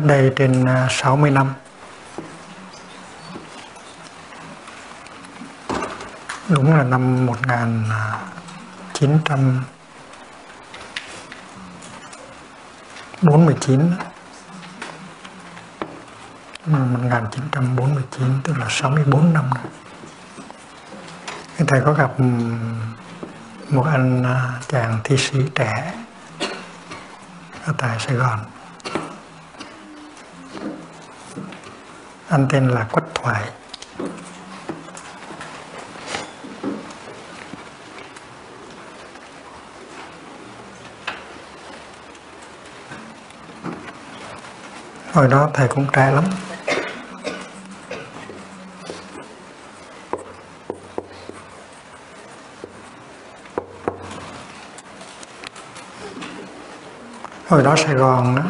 cách đây trên à, 60 năm đúng là năm 1949 1949 tức là 64 năm rồi. Thầy có gặp một anh à, chàng thi sĩ trẻ ở tại Sài Gòn. Anh tên là Quách Thoại. Hồi đó thầy cũng trẻ lắm. Hồi đó Sài Gòn đó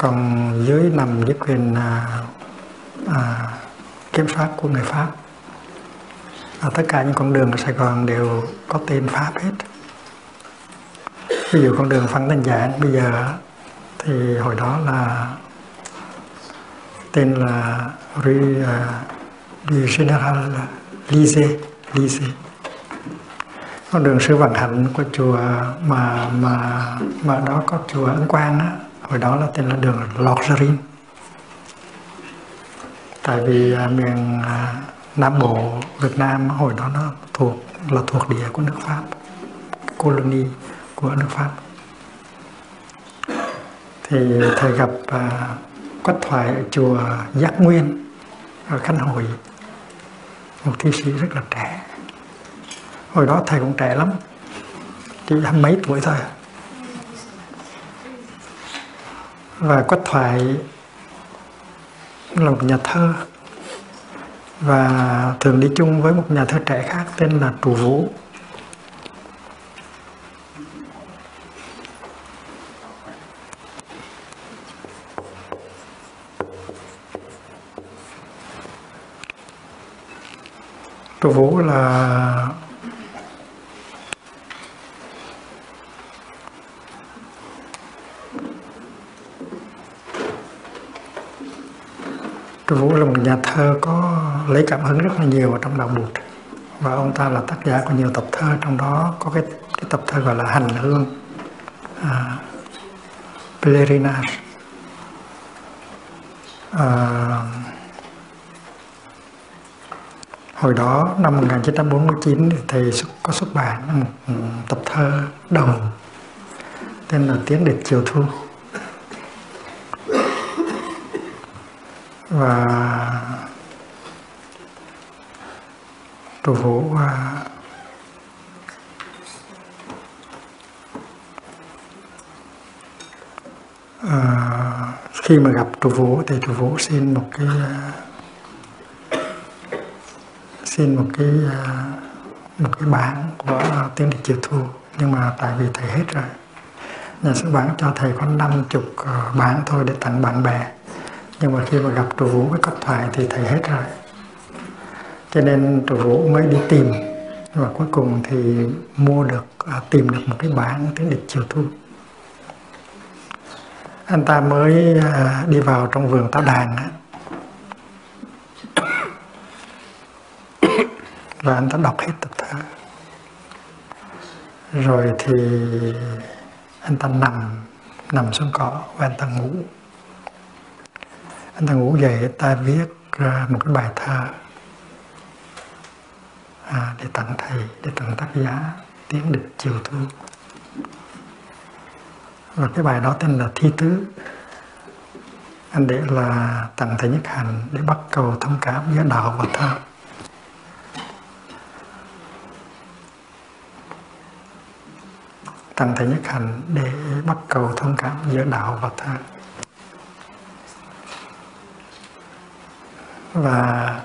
còn dưới nằm dưới quyền à, à, kiểm soát của người Pháp. À, tất cả những con đường ở Sài Gòn đều có tên Pháp hết. Ví dụ con đường Phan Thanh Giảng bây giờ thì hồi đó là tên là Rue uh, du General Lise Lise con đường sư Vạn Hạnh của chùa mà mà mà đó có chùa Ấn Quang á hồi đó là tên là đường Lorgerin tại vì à, miền à, Nam Bộ Việt Nam hồi đó nó thuộc là thuộc địa của nước Pháp colony của nước Pháp. Thì thầy gặp à, Quách Thoại ở chùa Giác Nguyên ở Khánh Hội một thi sĩ rất là trẻ. Hồi đó thầy cũng trẻ lắm chỉ mấy tuổi thôi. Và Quách Thoại là một nhà thơ. Và thường đi chung với một nhà thơ trẻ khác tên là Trù Vũ. Trù Vũ là cái Vũ là một nhà thơ có lấy cảm hứng rất là nhiều ở trong đạo Bụt. Và ông ta là tác giả của nhiều tập thơ trong đó có cái, cái tập thơ gọi là hành hương à, Pelerinage à, hồi đó năm 1949 thì thầy có xuất bản một ừ, tập thơ đồng tên là tiếng địch chiều thu. Và trụ vũ à, à, khi mà gặp trụ vũ thì trụ vũ xin một cái à, xin một cái à, một cái bản của tiếng địch chiều thu. Nhưng mà tại vì thầy hết rồi nhà xuất bản cho thầy có năm chục ờ, bản thôi để tặng bạn bè nhưng mà khi mà gặp trụ vũ với cấp thoại thì thầy hết rồi. Cho nên trụ vũ mới đi tìm. Và cuối cùng thì mua được à, tìm được một cái bản tiếng địch chiều thu. Anh ta mới à, đi vào trong vườn táo đàn á. Và anh ta đọc hết tập thơ. Rồi thì anh ta nằm nằm xuống cỏ và anh ta ngủ anh ta ngủ dậy ta viết ra một cái bài thơ à, để tặng thầy để tặng tác giả tiếng được chiều thương. Và cái bài đó tên là thi tứ. Anh để là tặng thầy nhất hành để bắt cầu thông cảm giữa đạo và thơ. Tặng thầy nhất hành để bắt cầu thông cảm giữa đạo và thơ. Và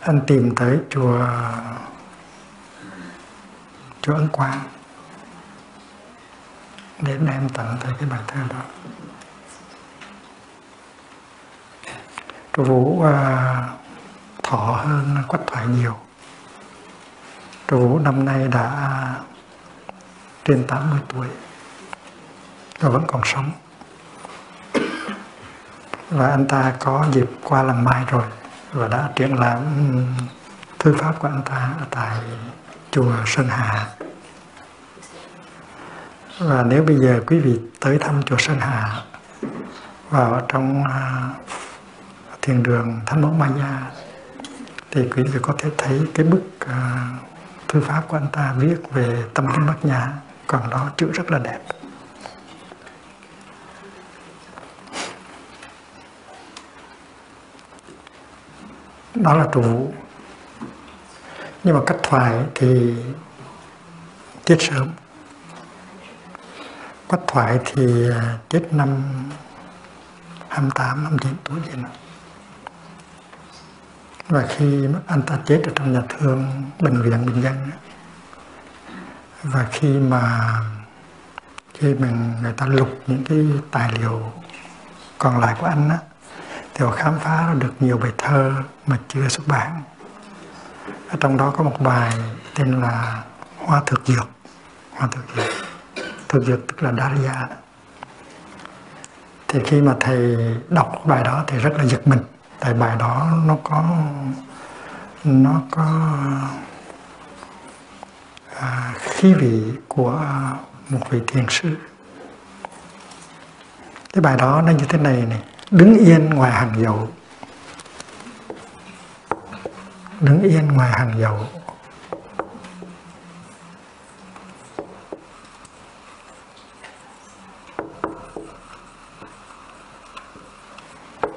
anh tìm tới chùa chùa Ấn Quang để đem tặng tới cái bài thơ đó. Chùa Vũ à, thọ hơn Quách Thoại nhiều. Chùa Vũ năm nay đã trên 80 tuổi và vẫn còn sống và anh ta có dịp qua làng mai rồi, và đã triển lãm thư pháp của anh ta ở tại chùa Sơn Hà. Và nếu bây giờ quý vị tới thăm chùa Sơn Hà, vào trong à, thiền đường Thánh Mẫu Maya thì quý vị có thể thấy cái bức à, thư pháp của anh ta viết về tâm linh bát nhã, còn đó chữ rất là đẹp. Đó là trụ vũ nhưng mà cách thoại thì chết sớm cách thoại thì à, tiết chết năm 28, 29 tuổi gì đó. Và khi anh ta chết ở trong nhà thương bệnh viện Bình Dân và khi mà khi mình người ta lục những cái tài liệu còn lại của anh á thì họ khám phá ra được nhiều bài thơ mà chưa xuất bản. Ở trong đó có một bài tên là hoa thực dược. Hoa thực dược. Thực dược tức là Daria thì khi mà thầy đọc bài đó thì rất là giật mình. Tại bài đó nó có nó có à, khí vị của một vị thiền sư. Cái bài đó nó như thế này này đứng yên ngoài hàng dầu. Đứng yên ngoài hàng dầu.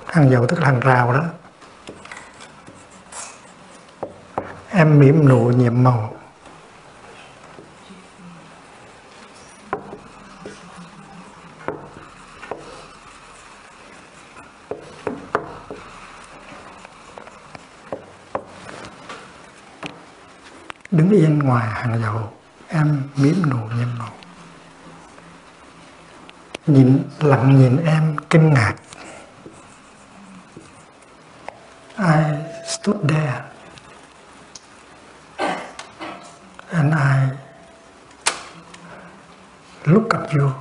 Hàng dầu tức là hàng rào đó. Em mỉm nụ nhiệm màu. Đứng yên ngoài hàng dầu, em mỉm nụ nhiệm nụ nhìn, lặng nhìn em kinh ngạc I stood there and I look at you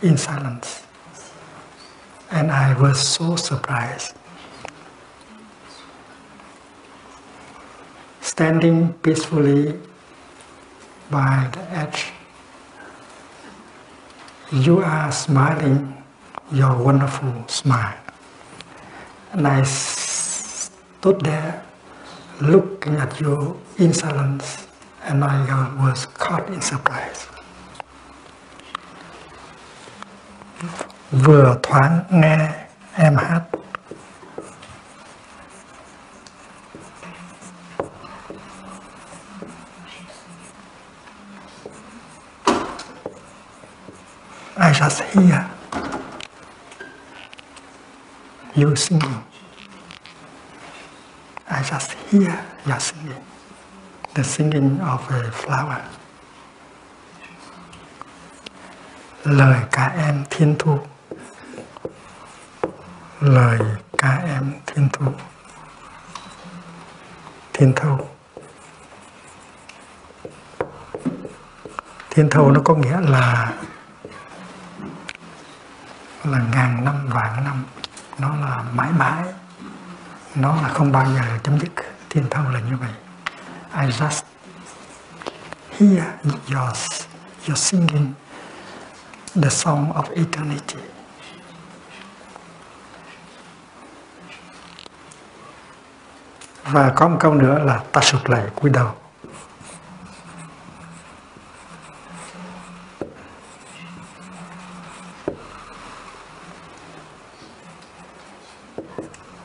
in silence. And I was so surprised. Standing peacefully by the edge, you are smiling your wonderful smile. And I stood there looking at you in silence, and I was caught in surprise. Vừa thoáng nghe em hát I just hear you singing. I just hear your singing, the singing of a flower. Lời ca em thiên thu. Lời ca em thiên thu. Thiên thâu. Thiên thâu nó có nghĩa là là ngàn năm, vạn năm. Nó là mãi mãi. Nó là không bao giờ chấm dứt. Thiên thâu là như vậy. I just hear your your singing, the song of eternity. Và có một câu nữa là ta sụt lại cúi đầu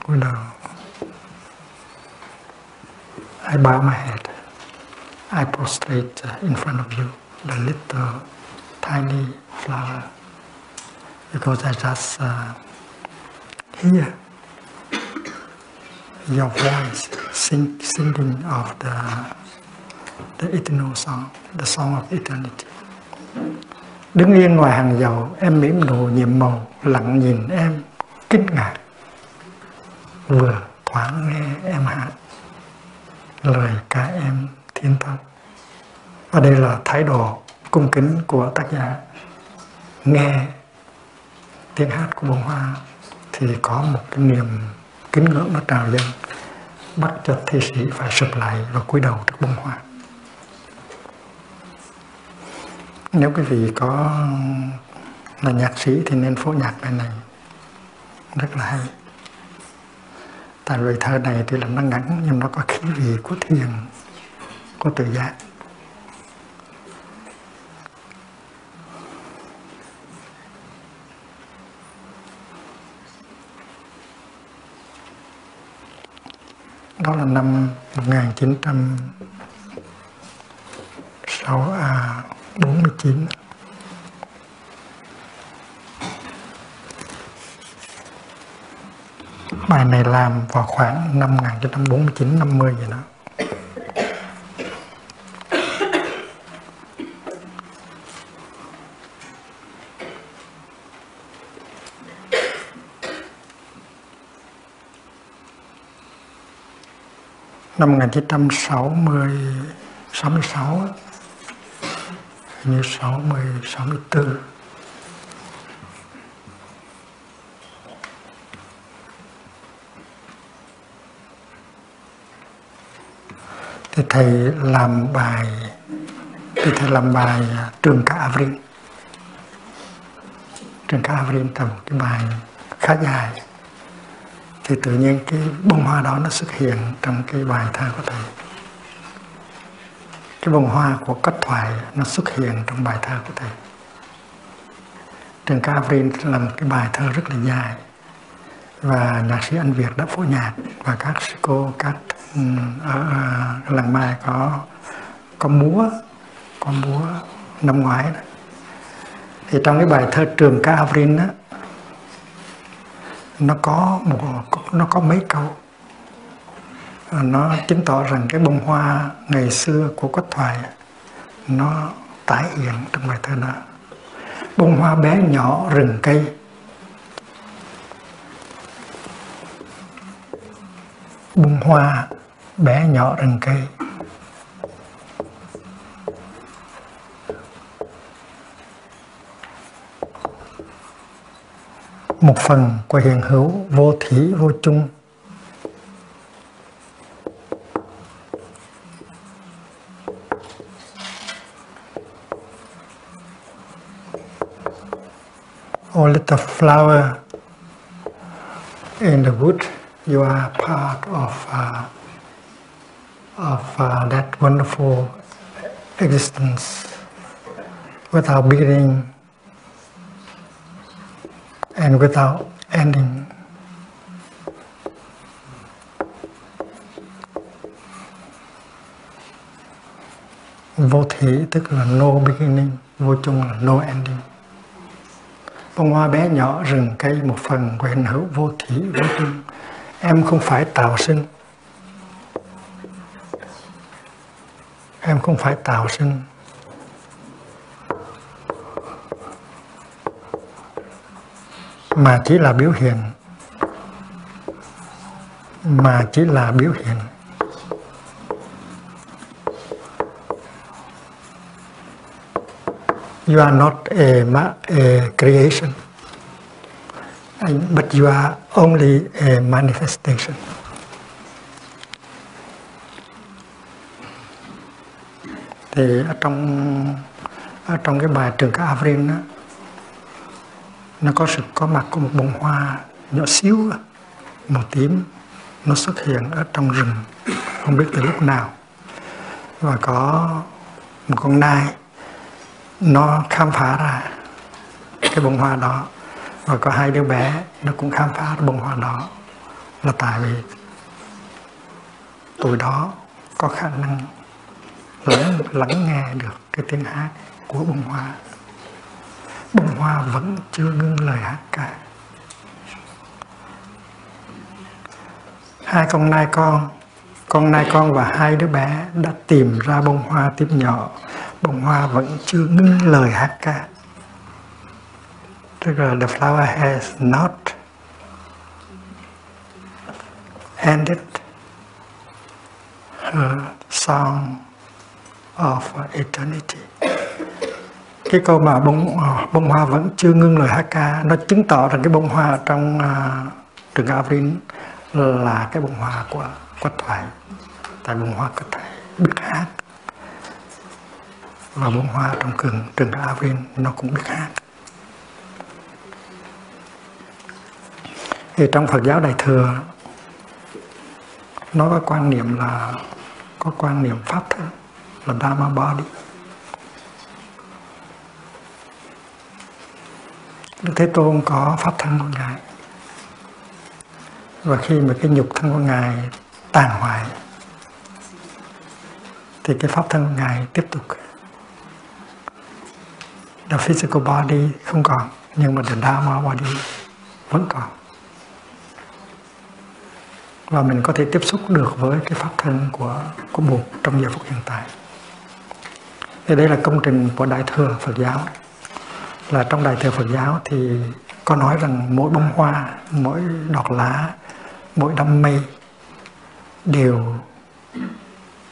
cúi đầu I bow my head. I uh, in front of you, the little tiny flower, because I just uh, hear your voice sing, singing of the the eternal song, the song of eternity. Đứng yên ngoài hàng dầu, em mỉm nụ nhiệm màu, lặng nhìn em, kinh ngạc. Vừa thoáng nghe em hát lời ca em thiên thân và đây là thái độ cung kính của tác giả. Nghe tiếng hát của bông hoa thì có một cái niềm kính ngưỡng nó trào lên, bắt cho thi sĩ phải sụp lại và cúi đầu trước bông hoa. Nếu quý vị có là nhạc sĩ thì nên phổ nhạc bài này. Rất là hay. Tại vì thơ này thì là nó ngắn nhưng nó có khí vị của thiền, của tự giác. Đó là năm 1906 à 49 bài này làm vào khoảng năm 1949 50 vậy đó. Năm 1960 66 như 60 64 thì thầy làm bài, thì thầy làm bài à, trường ca Avrin. Trường ca Avrin tầm cái bài khá dài thì tự nhiên cái bông hoa đó nó xuất hiện trong cái bài thơ của thầy. Cái bông hoa của cách thoại nó xuất hiện trong bài thơ của thầy. Trường ca Avrin là một cái bài thơ rất là dài. Và nhạc sĩ Anh Việt đã phổ nhạc và các sư cô các ừ, ở, ờ, ở làng Mai có có múa có múa năm ngoái đó. thì trong cái bài thơ Trường ca Avrin đó nó có một, nó có mấy câu. À, nó chứng tỏ rằng cái bông hoa ngày xưa của quách thoại nó tái hiện trong bài thơ đó. Bông hoa bé nhỏ rừng cây. Bông hoa bé nhỏ rừng cây. Một phần của hiện hữu vô thủy vô chung. Oh, little flower in the wood, you are part of uh, of uh, that wonderful existence without beginning and without ending. Vô thủy tức là no beginning, vô chung là no ending. Bông hoa bé nhỏ rừng cây một phần của hình hữu vô thủy vô chung. Em không phải tạo sinh. Em không phải tạo sinh mà chỉ là biểu hiện. Mà chỉ là biểu hiện. You are not a, a creation. But you are only a manifestation. Thì ở trong ở trong cái bài trường ca Avrin đó nó có sự có mặt của một bông hoa nhỏ xíu, màu tím. Nó xuất hiện ở trong rừng, không biết từ lúc nào. Và có một con nai. Nó khám phá ra cái bông hoa đó. Và có hai đứa bé, nó cũng khám phá ra bông hoa đó. Là tại vì tuổi đó có khả năng lắng lắng nghe được cái tiếng hát của bông hoa bông hoa vẫn chưa ngưng lời hát ca. Hai con nai con con nai con và hai đứa bé đã tìm ra bông hoa tiếp nhỏ. Bông hoa vẫn chưa ngưng lời hát ca. Tức là the flower has not ended her song of eternity cái câu mà bông ờ, bông hoa vẫn chưa ngưng lời hát ca nó chứng tỏ rằng cái bông hoa trong à, uh, trường Avrin là cái bông hoa của quách thoại. Tại bông hoa quách thể biết hát và bông hoa trong rừng trường Avrin nó cũng biết hát thì trong Phật giáo Đại thừa nó có quan niệm là có quan niệm pháp thân là Dharma body Đức Thế Tôn có pháp thân của Ngài và khi mà cái nhục thân của Ngài tàn hoại, thì cái pháp thân của Ngài tiếp tục the physical body không còn, nhưng mà the Dharma body vẫn còn và mình có thể tiếp xúc được với cái pháp thân của của Bụt trong giờ phút hiện tại. Thì đây là công trình của Đại thừa Phật giáo. Là trong Đại thừa Phật giáo thì có nói rằng mỗi bông hoa, mỗi đọt lá, mỗi đám mây đều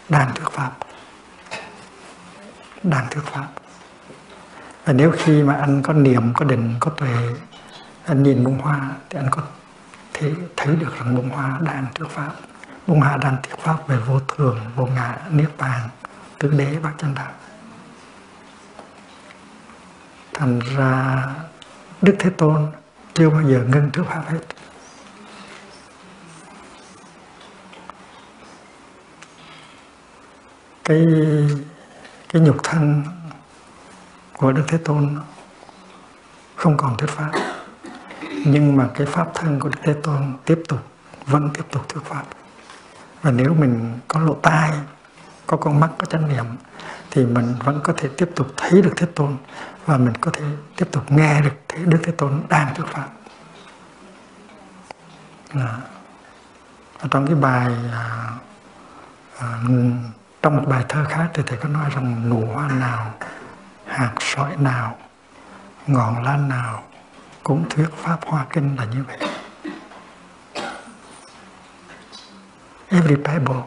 đang thuyết pháp. Đang thuyết pháp. Và nếu khi mà anh có niệm, có định, có tuệ, anh nhìn bông hoa thì anh có thể thấy được rằng bông hoa đang thuyết pháp bông hoa đang thuyết pháp về vô thường vô ngã niết bàn tứ đế bát chân đạo thành ra đức thế tôn chưa bao giờ ngưng thuyết pháp hết. Cái cái nhục thân của đức thế tôn không còn thuyết pháp. Nhưng mà cái pháp thân của Đức Thế Tôn tiếp tục, vẫn tiếp tục thuyết pháp. Và nếu mình có lỗ tai, có con mắt có chánh niệm, thì mình vẫn có thể tiếp tục thấy được Thế Tôn và mình có thể tiếp tục nghe được thế Đức Thế Tôn đang thuyết pháp. À. Trong cái bài à, à, trong một bài thơ khác thì thầy có nói rằng nụ hoa nào hạt sỏi nào ngọn lan nào cũng thuyết pháp hoa kinh là như vậy. Every pebble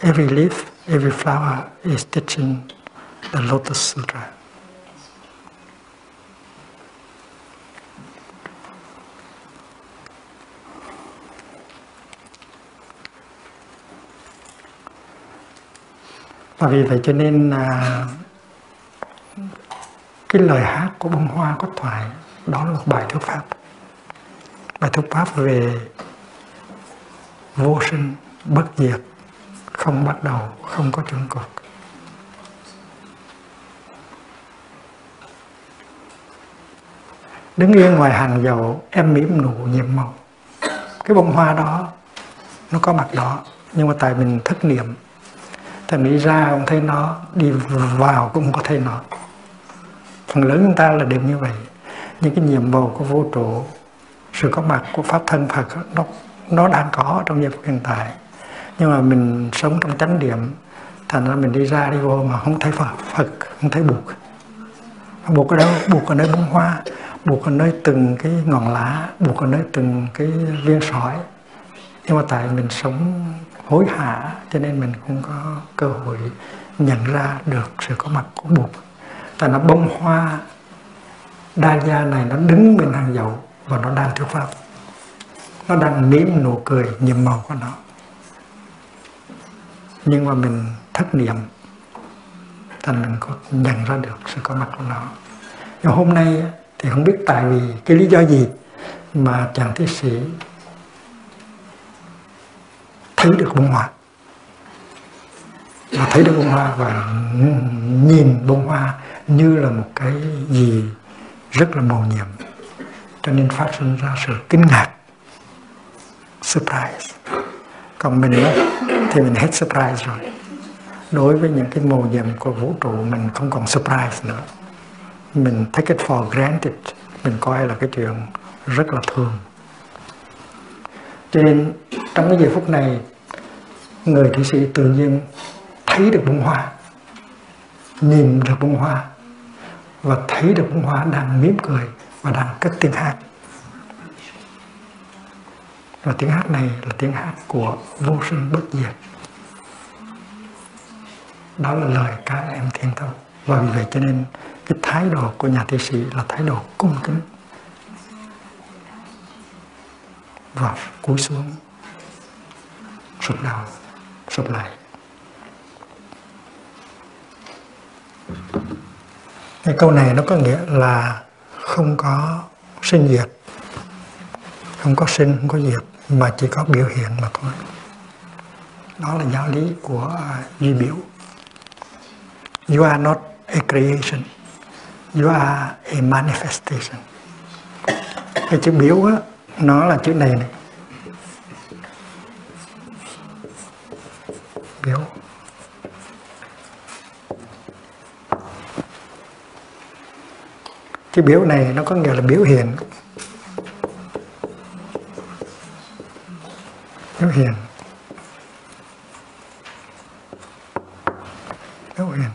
every leaf every flower is teaching the lotus sutra. Và vì vậy cho nên là cái lời hát của bông hoa có thoại, đó là một bài thuyết pháp. Bài thuyết pháp về vô sinh, bất diệt, không bắt đầu, không có chung cuộc. Đứng yên ngoài hàng dầu, em mỉm nụ nhiệm màu. Cái bông hoa đó, nó có mặt đó, nhưng mà tại mình thất niệm tại đi ra cũng thấy nó đi vào cũng có thấy nó. Phần lớn chúng ta là đều như vậy. Những cái nhiệm vụ của vũ trụ sự có mặt của pháp thân Phật nó nó đang có trong giây phút hiện tại. Nhưng mà mình sống trong chánh điểm thành ra mình đi ra đi vô mà không thấy Phật, Phật không thấy buộc. Buộc ở đâu? Buộc ở nơi bông hoa buộc ở nơi từng cái ngọn lá buộc ở nơi từng cái viên sỏi. Nhưng mà tại mình sống hối hả, cho nên mình không có cơ hội nhận ra được sự có mặt của bụt. tại nó bông hoa. Đa gia này nó đứng bên hàng dậu và nó đang thuyết pháp. Nó đang nếm nụ cười nhiệm màu của nó. Nhưng mà mình thất niệm, thành mình có nhận ra được sự có mặt của nó. Nhưng hôm nay thì không biết tại vì cái lý do gì mà chàng thi sĩ thấy được bông hoa. Và thấy được bông hoa và nhìn bông hoa như là một cái gì rất là màu nhiệm. Cho nên phát sinh ra sự kinh ngạc. Surprise. Còn mình đó, thì mình hết surprise rồi. Đối với những cái màu nhiệm của vũ trụ mình không còn surprise nữa. Mình take it for granted. Mình coi là cái chuyện rất là thường cho nên trong cái giây phút này, người thị sĩ tự nhiên thấy được bông hoa, nhìn được bông hoa, và thấy được bông hoa đang mỉm cười và đang cất tiếng hát. Và tiếng hát này là tiếng hát của vô sinh bất diệt. Đó là lời ca em thiên tâm và vì vậy cho nên cái thái độ của nhà thi sĩ là thái độ cung kính. Và cúi xuống. Sụp đầu sụp lại. Cái câu này nó có nghĩa là không có sinh diệt. Không có sinh, không có diệt, mà chỉ có biểu hiện mà thôi. Đó là giáo lý của à, duy biểu. You are not a creation. You are a manifestation. Cái chữ biểu á nó là chữ này này biểu cái biểu này nó có nghĩa là biểu hiện. Biểu hiện. Biểu hiện.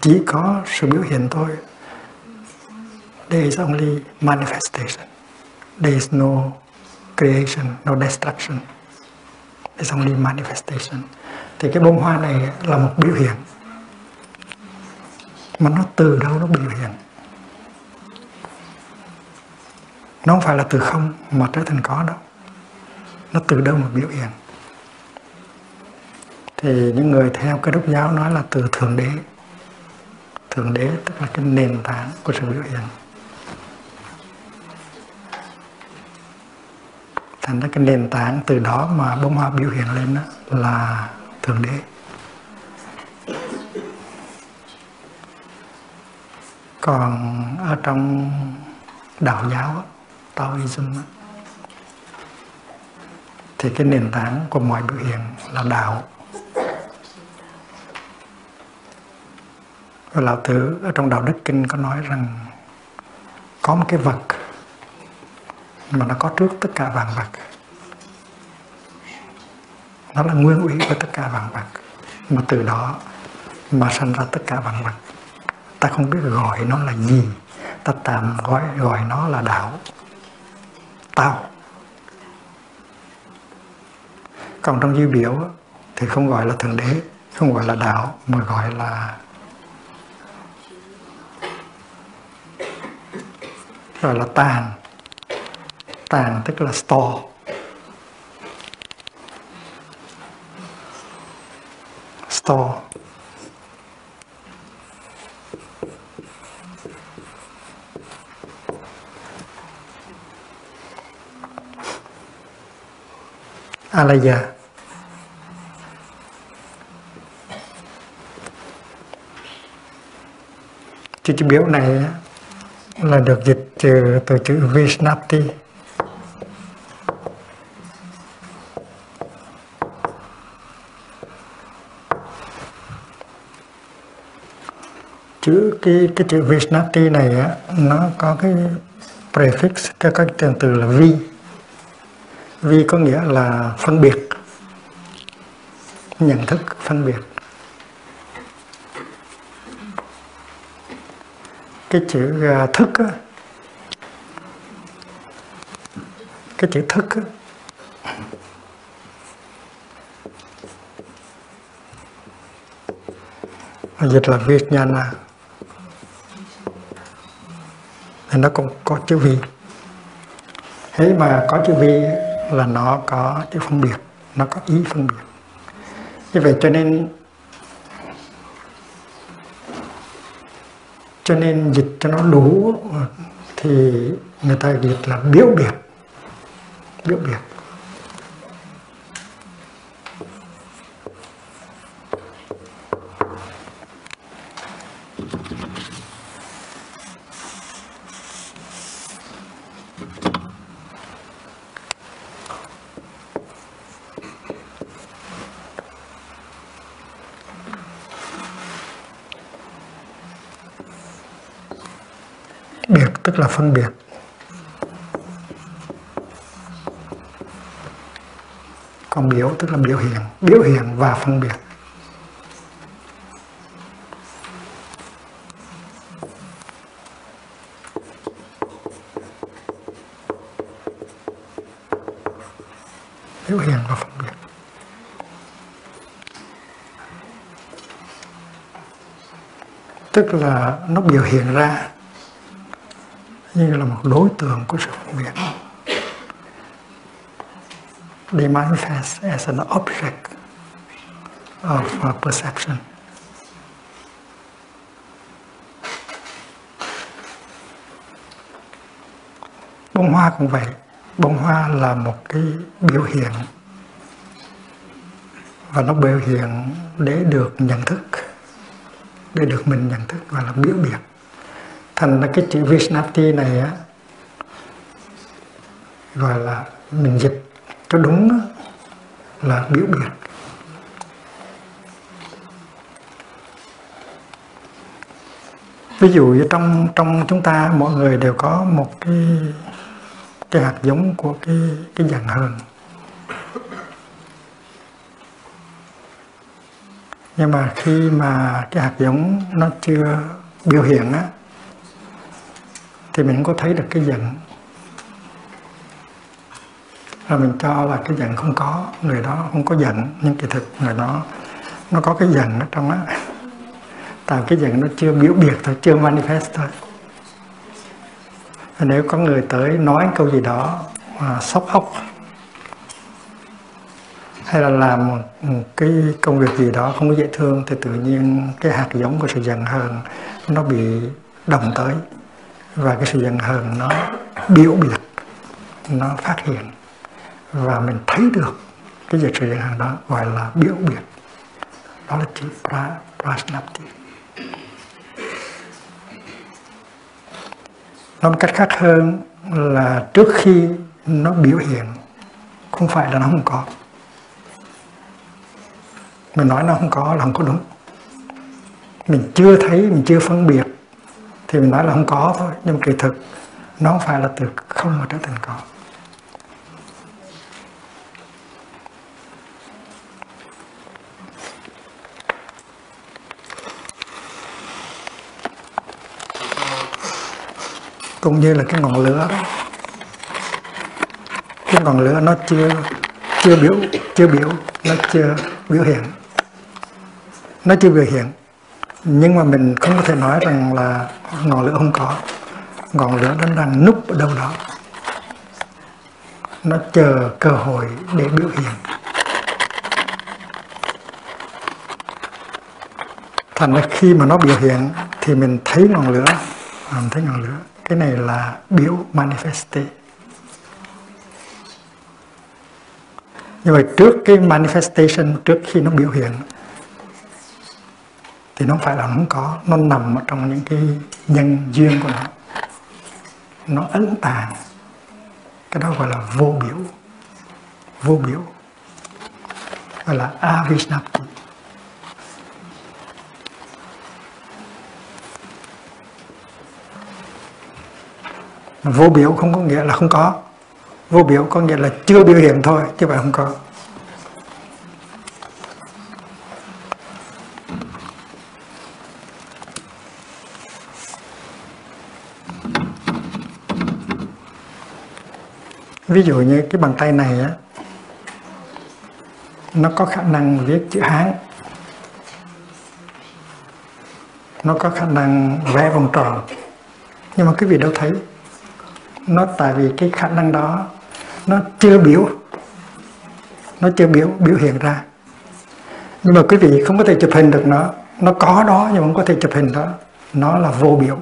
Chỉ có sự biểu hiện thôi there is only manifestation. There is no creation, no destruction. There is only manifestation. Thì cái bông hoa này là một biểu hiện. Mà nó từ đâu nó biểu hiện? Nó không phải là từ không mà trở thành có đâu. Nó từ đâu mà biểu hiện? Thì những người theo cái đốc giáo nói là từ thượng đế. Thượng đế tức là cái nền tảng của sự biểu hiện. Thành ra cái nền tảng từ đó mà bông hoa biểu hiện lên đó là thượng đế. Còn ở trong đạo giáo Taoism thì cái nền tảng của mọi biểu hiện là đạo. Và lão tử ở trong đạo đức kinh có nói rằng có một cái vật mà nó có trước tất cả vạn vật nó là nguyên ủy của tất cả vạn vật mà từ đó mà sinh ra tất cả vạn vật ta không biết gọi nó là gì. Ta tạm gọi gọi nó là đạo. Tao. Còn trong dư biểu thì không gọi là thượng đế, không gọi là đạo, mà gọi là gọi là tàn tàn tức là store. Store. Alaya. Chữ chữ biểu này là được dịch từ, từ chữ Vishnapti. Chữ cái cái chữ Vishnati này á nó có cái prefix cái cách tiền từ là vi. Vi có nghĩa là phân biệt nhận thức phân biệt. Cái chữ à, thức á, cái chữ thức á, dịch là Việt thì nó cũng có chữ vi. Thế mà có chữ vi là nó có chữ phân biệt, nó có ý phân biệt. Như vậy cho nên cho nên dịch cho nó đủ thì người ta dịch là biểu biệt biểu biệt. Phân biệt. Còn biểu, tức là biểu hiện. Biểu hiện và phân biệt. Biểu hiện và phân biệt. Tức là nó biểu hiện ra như là một đối tượng của sự phân biệt they manifest as an object of uh, perception. Bông hoa cũng vậy. Bông hoa là một cái biểu hiện và nó biểu hiện để được nhận thức, để được mình nhận thức và là biểu biệt thành ra cái chữ Vishnapti này á gọi là mình dịch cho đúng đó, là biểu biệt. Ví dụ như trong trong chúng ta mọi người đều có một cái cái hạt giống của cái cái dạng hờn. Nhưng mà khi mà cái hạt giống nó chưa biểu hiện á thì mình không có thấy được cái giận. Là mình cho là cái giận không có người đó không có giận nhưng kỳ thực người đó nó có cái giận ở trong á. Tại cái giận nó chưa biểu biệt thôi chưa manifest thôi. Và nếu có người tới nói câu gì đó mà sốc ốc hay là làm một, một cái công việc gì đó không có dễ thương thì tự nhiên cái hạt giống của sự giận hờn nó bị đồng tới và cái sự giận hờn nó biểu biệt nó phát hiện. Và mình thấy được cái việc sự giận hờn đó gọi là biểu biệt. Đó là chữ pra, prasnapti. Nói một cách khác hơn là trước khi nó biểu hiện không phải là nó không có. Mình nói nó không có là không có đúng. Mình chưa thấy mình chưa phân biệt thì mình nói là không có thôi, nhưng kỳ thực nó không phải là từ không mà trở thành có. Cũng như là cái ngọn lửa. Đó cái ngọn lửa nó chưa chưa biểu chưa biểu, nó chưa biểu hiện. Nó chưa biểu hiện nhưng mà mình không có thể nói rằng là ngọn lửa không có. Ngọn lửa nó đang núp ở đâu đó. Nó chờ cơ hội để biểu hiện. Thành ra khi mà nó biểu hiện thì mình thấy ngọn lửa. Mình thấy ngọn lửa. Cái này là biểu manifeste nhưng mà trước cái manifestation, trước khi nó biểu hiện thì nó phải là không có, nó nằm ở trong những cái nhân duyên của nó. Nó ấn tàng cái đó gọi là vô biểu. Vô biểu. Gọi là avishnapti. Vô biểu không có nghĩa là không có. Vô biểu có nghĩa là chưa biểu hiện thôi, chứ phải không có. Ví dụ như cái bàn tay này á, nó có khả năng viết chữ hán. Nó có khả năng vẽ vòng tròn. Nhưng mà quý vị đâu thấy, nó tại vì cái khả năng đó, nó chưa biểu. Nó chưa biểu biểu hiện ra. Nhưng mà quý vị không có thể chụp hình được nó. Nó có đó nhưng mà không có thể chụp hình đó. Nó là vô biểu.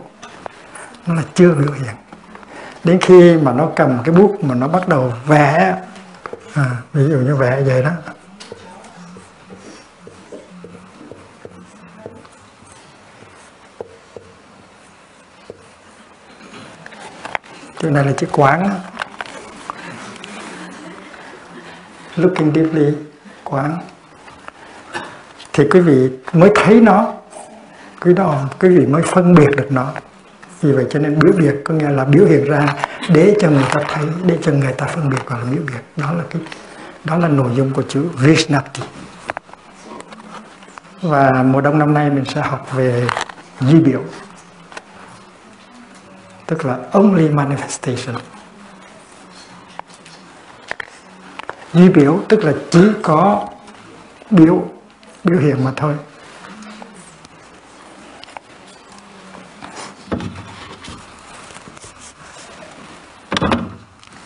Nó là chưa biểu hiện đến khi mà nó cầm cái bút mà nó bắt đầu vẽ à, ví dụ như vẽ vậy đó. Chữ này là chữ quán. Looking deeply quán. Thì quý vị mới thấy nó quý đó quý vị mới phân biệt được nó vì vậy cho nên biểu biệt có nghĩa là biểu hiện ra để cho người ta thấy, để cho người ta phân biệt gọi là biểu biệt. Đó là cái, đó là nội dung của chữ Vishnati và mùa đông năm nay mình sẽ học về duy biểu, tức là only manifestation. Duy biểu tức là chỉ có biểu biểu hiện mà thôi.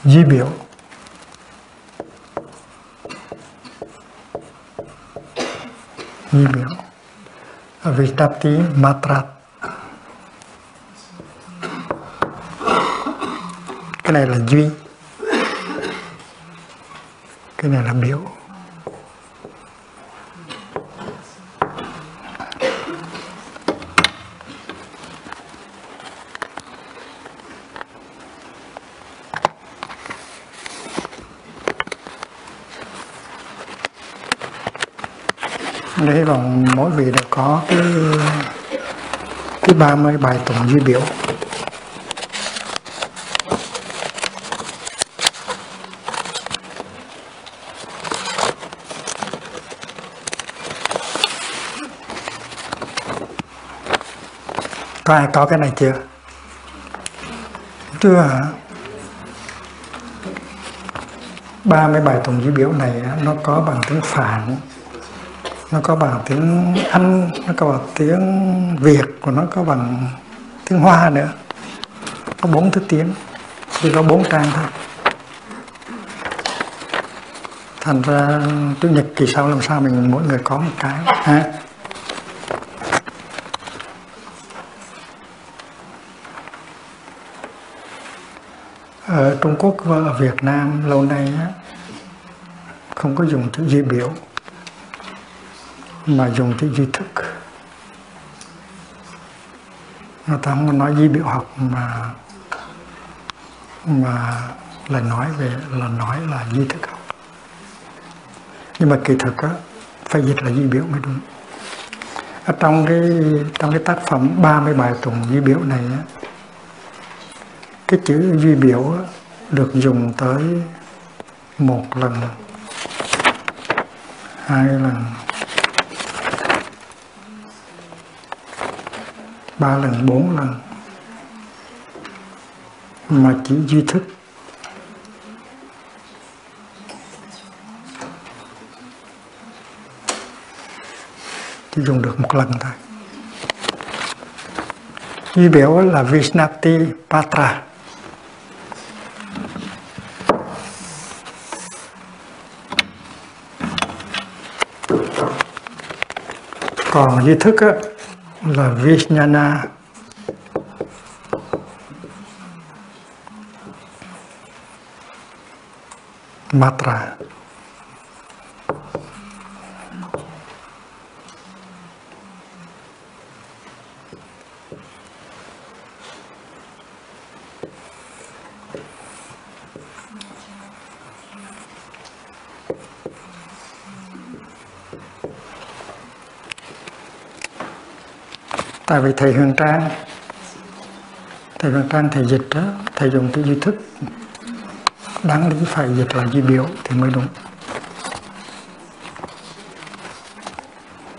Duy biểu. Duy biểu. Vitapti Matrat cái này là duy. Cái này là biểu. Đấy còn mỗi vị đều có cái cái ba mươi bài tụng duy biểu. Có ai có cái này chưa? Chưa hả ba mươi bài tụng duy biểu này nó có bằng tiếng phạn nó có bằng tiếng Anh nó có bằng tiếng Việt của nó có bằng tiếng Hoa nữa. Có bốn thứ tiếng chỉ có bốn trang thôi. Thành ra chủ nhật kỳ sau làm sao mình mỗi người có một cái ha? Ở Trung Quốc và ở Việt Nam lâu nay á, không có dùng chữ duy biểu mà dùng chữ duy thức. Nó ta không nói duy biểu học mà mà là nói về là nói là duy thức học. Nhưng mà kỳ thực á phải dịch là duy biểu mới đúng. Ở trong cái trong cái tác phẩm 30 bài tùng duy biểu này á cái chữ duy biểu á, được dùng tới một lần hai lần. Ba lần bốn lần. Mà chỉ duy thức. Chỉ dùng được một lần thôi. Duy biểu là Vishnati Patra. Còn duy thức á, là Vishnana Matra. Vì thầy Hương Trang. Thầy Hương Trang thầy dịch đó thầy dùng cái duy thức. Đáng lý phải dịch là duy biểu thì mới đúng.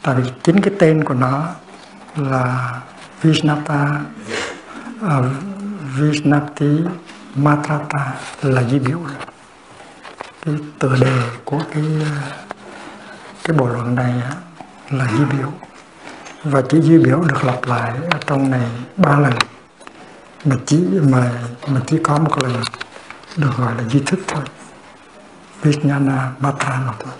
Tại vì chính cái tên của nó là Vishnata uh, Vishnati Matrata là duy biểu. Cái tựa đề của cái cái bộ luận này là duy biểu và chữ duy biểu được lặp lại ở trong này ba lần. Mà chỉ mà mà chỉ có một lần được gọi là duy thức thôi. Vijnana Matra mà thôi.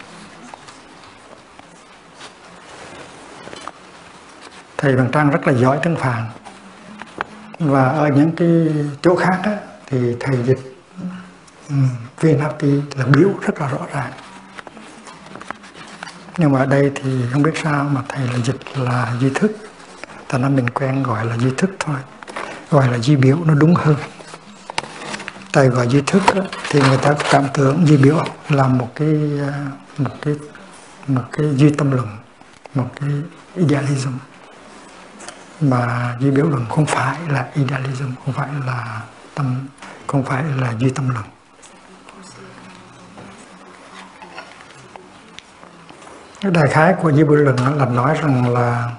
Thầy Bằng Trang rất là giỏi tiếng Phạn. Và ở những cái chỗ khác đó, thì thầy dịch ừ, um, Vinati là biểu rất là rõ ràng nhưng mà ở đây thì không biết sao mà thầy là dịch là duy thức. Ta nói mình quen gọi là duy thức thôi gọi là duy biểu nó đúng hơn. Tại gọi duy thức đó, thì người ta cảm tưởng duy biểu là một cái một cái một cái duy tâm luận một cái idealism. Mà duy biểu luận không phải là idealism không phải là tâm không phải là duy tâm luận. Cái đại khái của như Bưu Luận là nói rằng là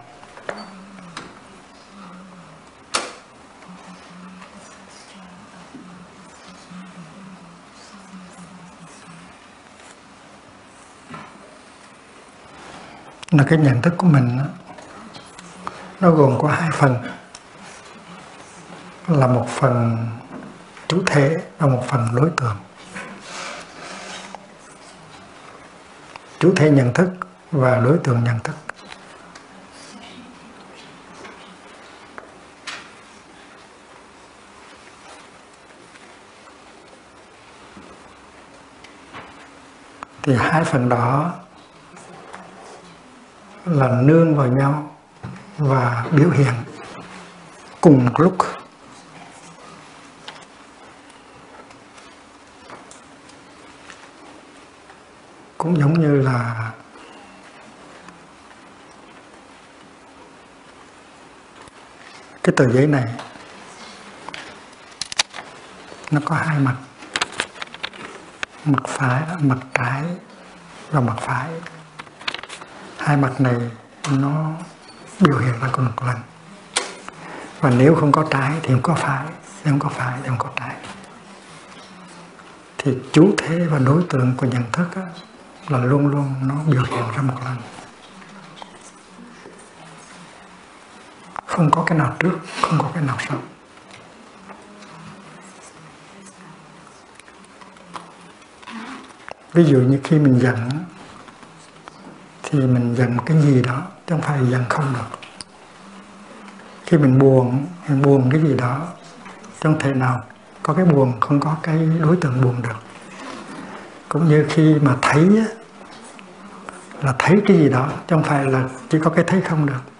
là cái nhận thức của mình nó gồm có hai phần. Là một phần chủ thể và một phần đối tượng. Chủ thể nhận thức và đối tượng nhận thức. Thì hai phần đó là nương vào nhau và biểu hiện cùng lúc. Cũng giống như là cái tờ giấy này, nó có hai mặt. Mặt phải, mặt trái và mặt phải. Hai mặt này nó biểu hiện ra cùng một lần. Và nếu không có trái thì không có phải, nếu không có phải thì không có trái. Thì chủ thể và đối tượng của nhận thức là luôn luôn nó biểu hiện ra một lần. Không có cái nào trước, không có cái nào sau. Ví dụ như khi mình giận, thì mình giận một cái gì đó, chứ không phải giận không được. Khi mình buồn mình buồn cái gì đó trong thể nào có cái buồn, không có cái đối tượng buồn được. Cũng như khi mà thấy là thấy cái gì đó, chứ không phải là chỉ có cái thấy không được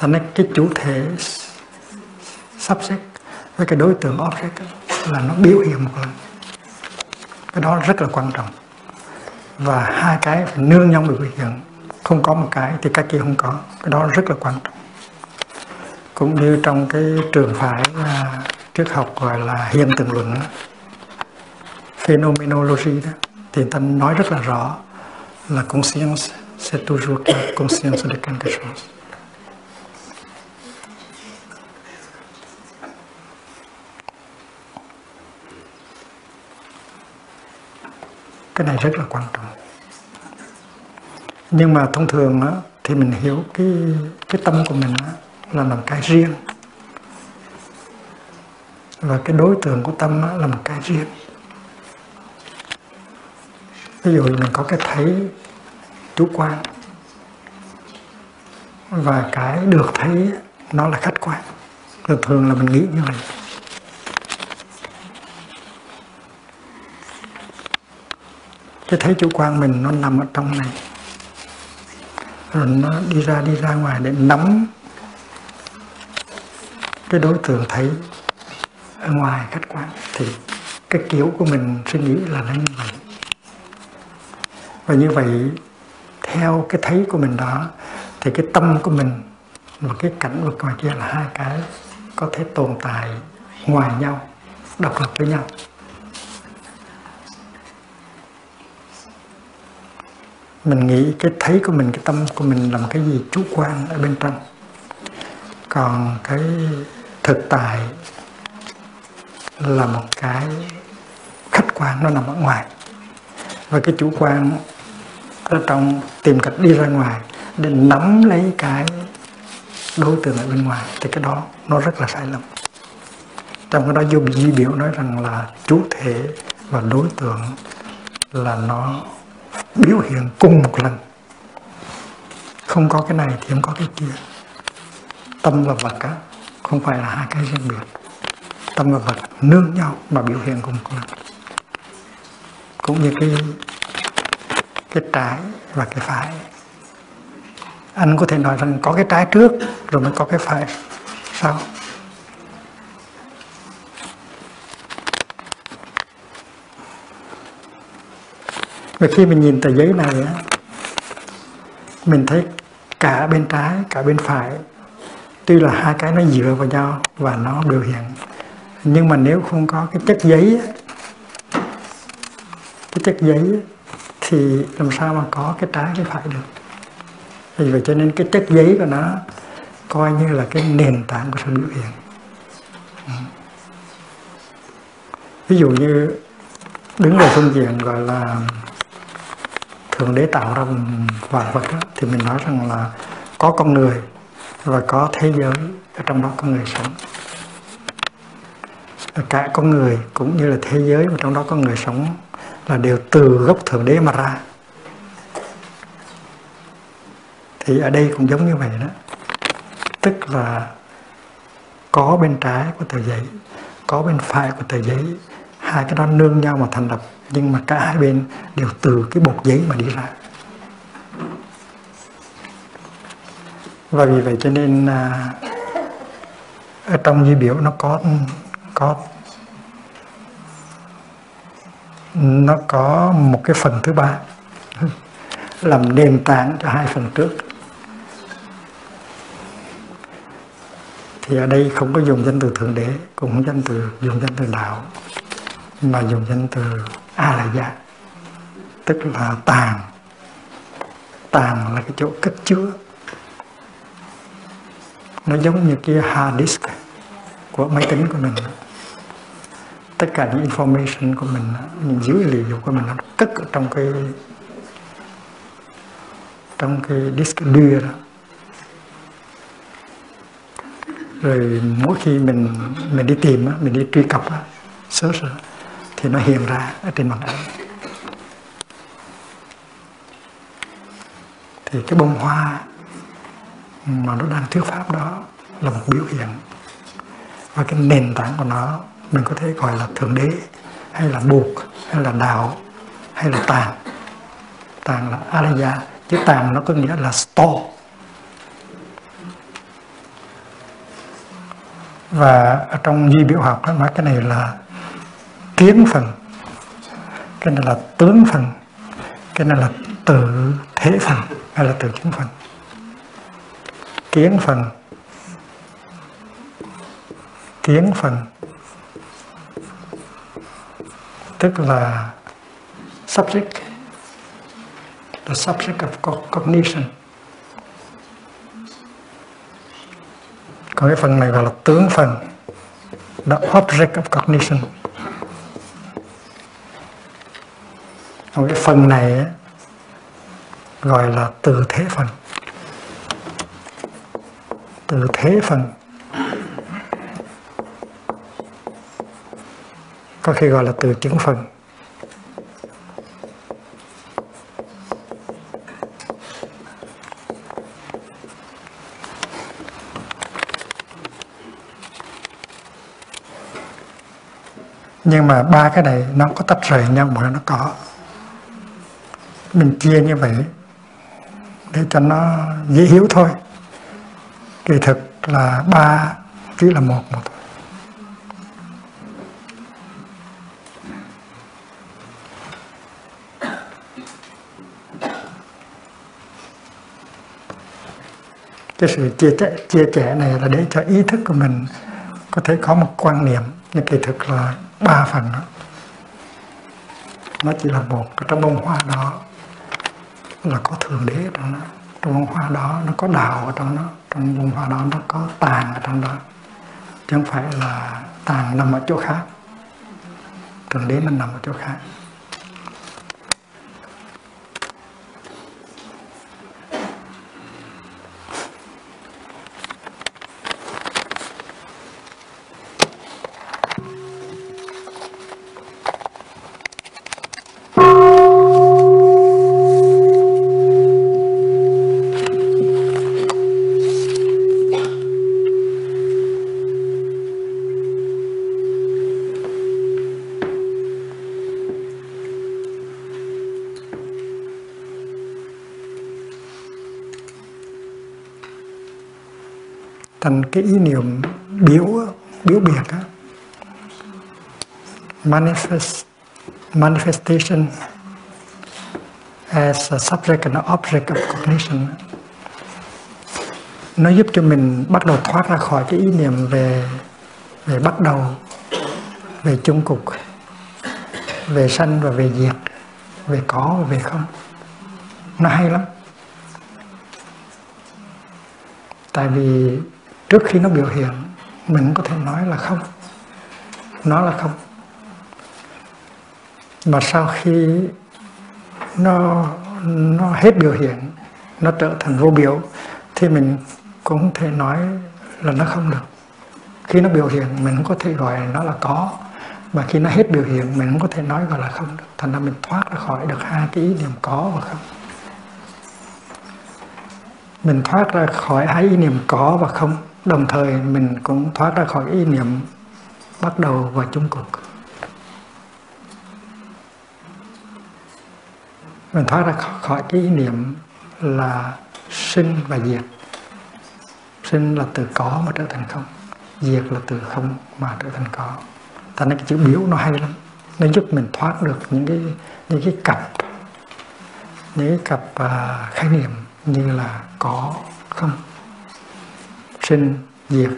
là nên cái chủ thể sắp xếp với cái đối tượng object là nó biểu hiện một lần. Cái đó rất là quan trọng. Và hai cái phải nương nhau biểu hiện. Không có một cái thì cái kia không có. Cái đó rất là quan trọng. Cũng như trong cái trường phái à, uh, trước học gọi là hiện tượng luận phenomenology đó thì ta nói rất là rõ là conscience c'est toujours conscience de quelque chose. Cái này rất là quan trọng. Nhưng mà thông thường á, thì mình hiểu cái cái tâm của mình á, là làm cái riêng. Và cái đối tượng của tâm á, là một cái riêng. Ví dụ mình có cái thấy chủ quan và cái được thấy nó là khách quan. Thường thường là mình nghĩ như vậy. Cái thấy chủ quan mình nó nằm ở trong này. Rồi nó đi ra đi ra ngoài để nắm cái đối tượng thấy ở ngoài khách quan. Thì cái kiểu của mình suy nghĩ là nó như vậy. Và như vậy, theo cái thấy của mình đó, thì cái tâm của mình và cái cảnh vật ngoài kia là hai cái có thể tồn tại ngoài nhau, độc lập với nhau. Mình nghĩ cái thấy của mình, cái tâm của mình là một cái gì chủ quan ở bên trong. Còn cái thực tại là một cái khách quan, nó nằm ở ngoài. Và cái chủ quan ở trong tìm cách đi ra ngoài để nắm lấy cái đối tượng ở bên ngoài thì cái đó nó rất là sai lầm. Trong cái đó dùng di biểu nói rằng là chủ thể và đối tượng là nó biểu hiện cùng một lần. Không có cái này thì không có cái kia. Tâm và vật á, không phải là hai cái riêng biệt. Tâm và vật nương nhau mà biểu hiện cùng một lần. Cũng như cái cái trái và cái phải. Anh có thể nói rằng có cái trái trước rồi mới có cái phải sau. Và khi mình nhìn tờ giấy này á, mình thấy cả bên trái, cả bên phải, tuy là hai cái nó dựa vào nhau và nó biểu hiện. Nhưng mà nếu không có cái chất giấy cái chất giấy thì làm sao mà có cái trái cái phải được? Vì vậy cho nên cái chất giấy của nó coi như là cái nền tảng của sự biểu hiện. Ví dụ như đứng về phương diện gọi là thượng đế tạo ra vạn vật đó, thì mình nói rằng là có con người và có thế giới ở trong đó có người sống. Cả con người cũng như là thế giới mà trong đó có người sống là đều từ gốc thượng đế mà ra. Thì ở đây cũng giống như vậy đó. Tức là có bên trái của tờ giấy có bên phải của tờ giấy hai cái đó nương nhau mà thành lập nhưng mà cả hai bên đều từ cái bột giấy mà đi ra. Và vì vậy cho nên à, ở trong di biểu nó có có nó có một cái phần thứ ba làm nền tảng cho hai phần trước. Thì ở đây không có dùng danh từ thượng đế cũng không danh từ dùng danh từ đạo mà dùng danh từ a la gia tức là tàng tàng là cái chỗ cất chứa. Nó giống như cái hard disk của máy tính của mình. Tất cả những information của mình, những dữ liệu của mình nó cất ở trong cái trong cái disk đưa đó. Rồi mỗi khi mình mình đi tìm mình đi truy cập search thì nó hiện ra ở trên màn ảnh thì cái bông hoa mà nó đang thuyết pháp đó là một biểu hiện. Và cái nền tảng của nó mình có thể gọi là thượng đế, hay là buộc hay là đạo, hay là tàng. Tàng là alaya chứ tàng nó có nghĩa là store và ở trong di biểu học nó nói cái này là kiến phần. Cái này là tướng phần. Cái này là tự thế phần. Hay là tự chứng phần. Kiến phần. Kiến phần. Tức là subject. The subject of cognition. Còn cái phần này gọi là tướng phần. The object of cognition. Còn cái phần này gọi là từ thế phần. Từ thế phần. Có khi gọi là từ chứng phần. Nhưng mà ba cái này nó có tách rời nhau, mà nó có mình chia như vậy để cho nó dễ hiểu thôi. Kỳ thực là ba, chỉ là một một thôi. Cái sự chia sẻ chia sẻ này là để cho ý thức của mình có thể có một quan niệm, nhưng kỳ thực là ba phần đó. Nó chỉ là một trong bông hoa đó là có thượng đế trong đó, trong bông hoa đó, nó có đạo ở trong đó, trong bông hoa đó nó có tàn ở trong đó. Chứ không phải là tàn nằm ở chỗ khác. Thượng đế nó nằm ở chỗ khác thành cái ý niệm biểu biểu biệt á. Manifest, manifestation as a subject and object of cognition. Nó giúp cho mình bắt đầu thoát ra khỏi cái ý niệm về về bắt đầu, về chung cục, về sanh và về diệt, về có và về không. Nó hay lắm. Tại vì trước khi nó biểu hiện mình có thể nói là không. Nó là không. Mà sau khi nó nó hết biểu hiện, nó trở thành vô biểu, thì mình cũng thể nói là nó không được. Khi nó biểu hiện, mình cũng có thể gọi nó là có. Mà khi nó hết biểu hiện, mình cũng có thể nói gọi là không được. Thành ra mình thoát ra khỏi được hai cái ý niệm có và không. Mình thoát ra khỏi hai ý niệm có và không đồng thời mình cũng thoát ra khỏi ý niệm bắt đầu và chung cuộc. Mình thoát ra khỏi cái ý niệm là sinh và diệt. Sinh là từ có mà trở thành không diệt là từ không mà trở thành có. Thành ra cái chữ biểu nó hay lắm nó giúp mình thoát được những cái những cái cặp những cái cặp uh, khái niệm như là có không sinh diệt.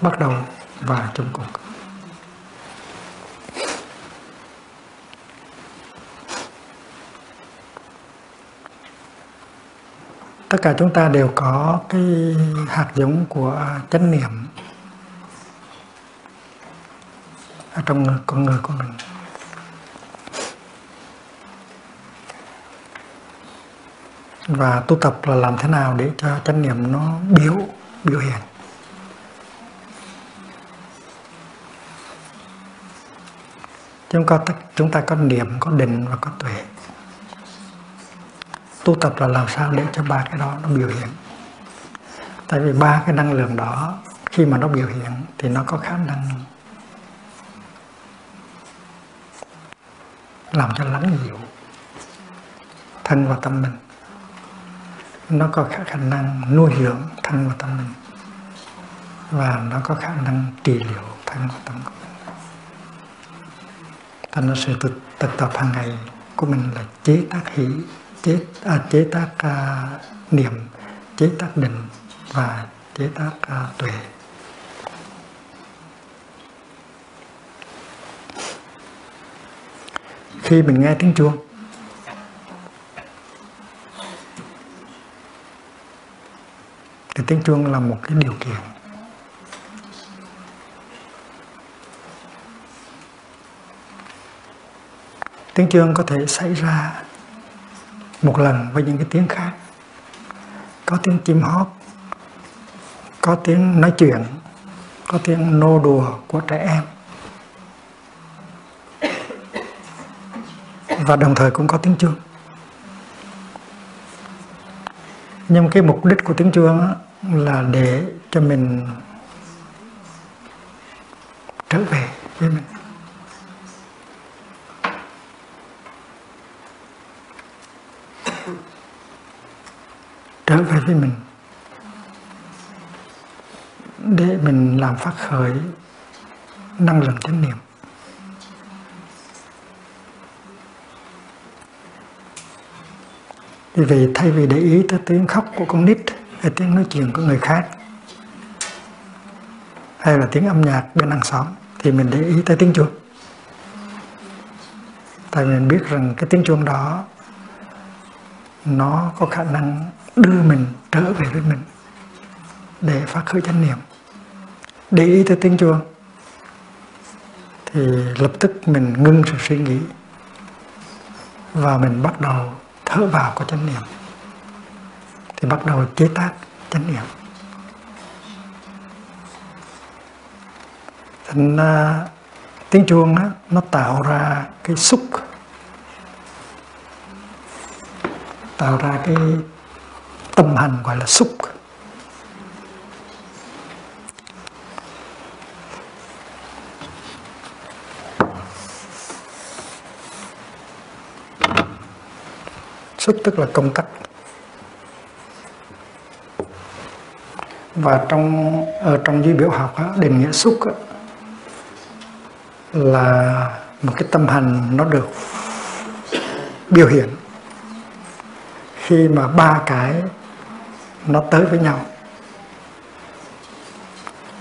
Bắt đầu và chung cuộc tất cả chúng ta đều có cái hạt giống của chánh niệm ở trong con người của mình. Và tu tập là làm thế nào để cho chánh niệm nó biểu biểu hiện? Chúng ta chúng ta có niệm, có định và có tuệ. Tu tập là làm sao để cho ba cái đó nó biểu hiện? Tại vì ba cái năng lượng đó, khi mà nó biểu hiện thì nó có khả năng làm cho lắng dịu thân và tâm mình nó có khả năng nuôi dưỡng thân và tâm mình và nó có khả năng trị liệu thân và tâm của mình thành ra sự thực, thực tập hàng ngày của mình là chế tác hỷ chế à, chế tác à, niệm chế tác định và chế tác à, tuệ. Khi mình nghe tiếng chuông thì tiếng chuông là một cái điều kiện. Tiếng chuông có thể xảy ra một lần với những cái tiếng khác. Có tiếng chim hót, có tiếng nói chuyện, có tiếng nô đùa của trẻ em. Và đồng thời cũng có tiếng chuông. Nhưng cái mục đích của tiếng chuông là để cho mình trở về với mình. Trở về với mình. Để mình làm phát khởi năng lượng chánh niệm. Vì vậy, thay vì để ý tới tiếng khóc của con nít hay tiếng nói chuyện của người khác, hay là tiếng âm nhạc bên hàng xóm, thì mình để ý tới tiếng chuông. Tại mình biết rằng cái tiếng chuông đó, nó có khả năng đưa mình trở về với mình để phát khởi chánh niệm. Để ý tới tiếng chuông, thì lập tức mình ngưng sự suy nghĩ và mình bắt đầu thở vào có chánh niệm thì bắt đầu chế tác chánh niệm. Thành uh, tiếng chuông á, nó tạo ra cái xúc tạo ra cái tâm hành gọi là xúc. Xúc tức là công tắc. Và trong ở trong duy biểu học á, định nghĩa xúc á, là một cái tâm hành nó được biểu hiện khi mà ba cái nó tới với nhau.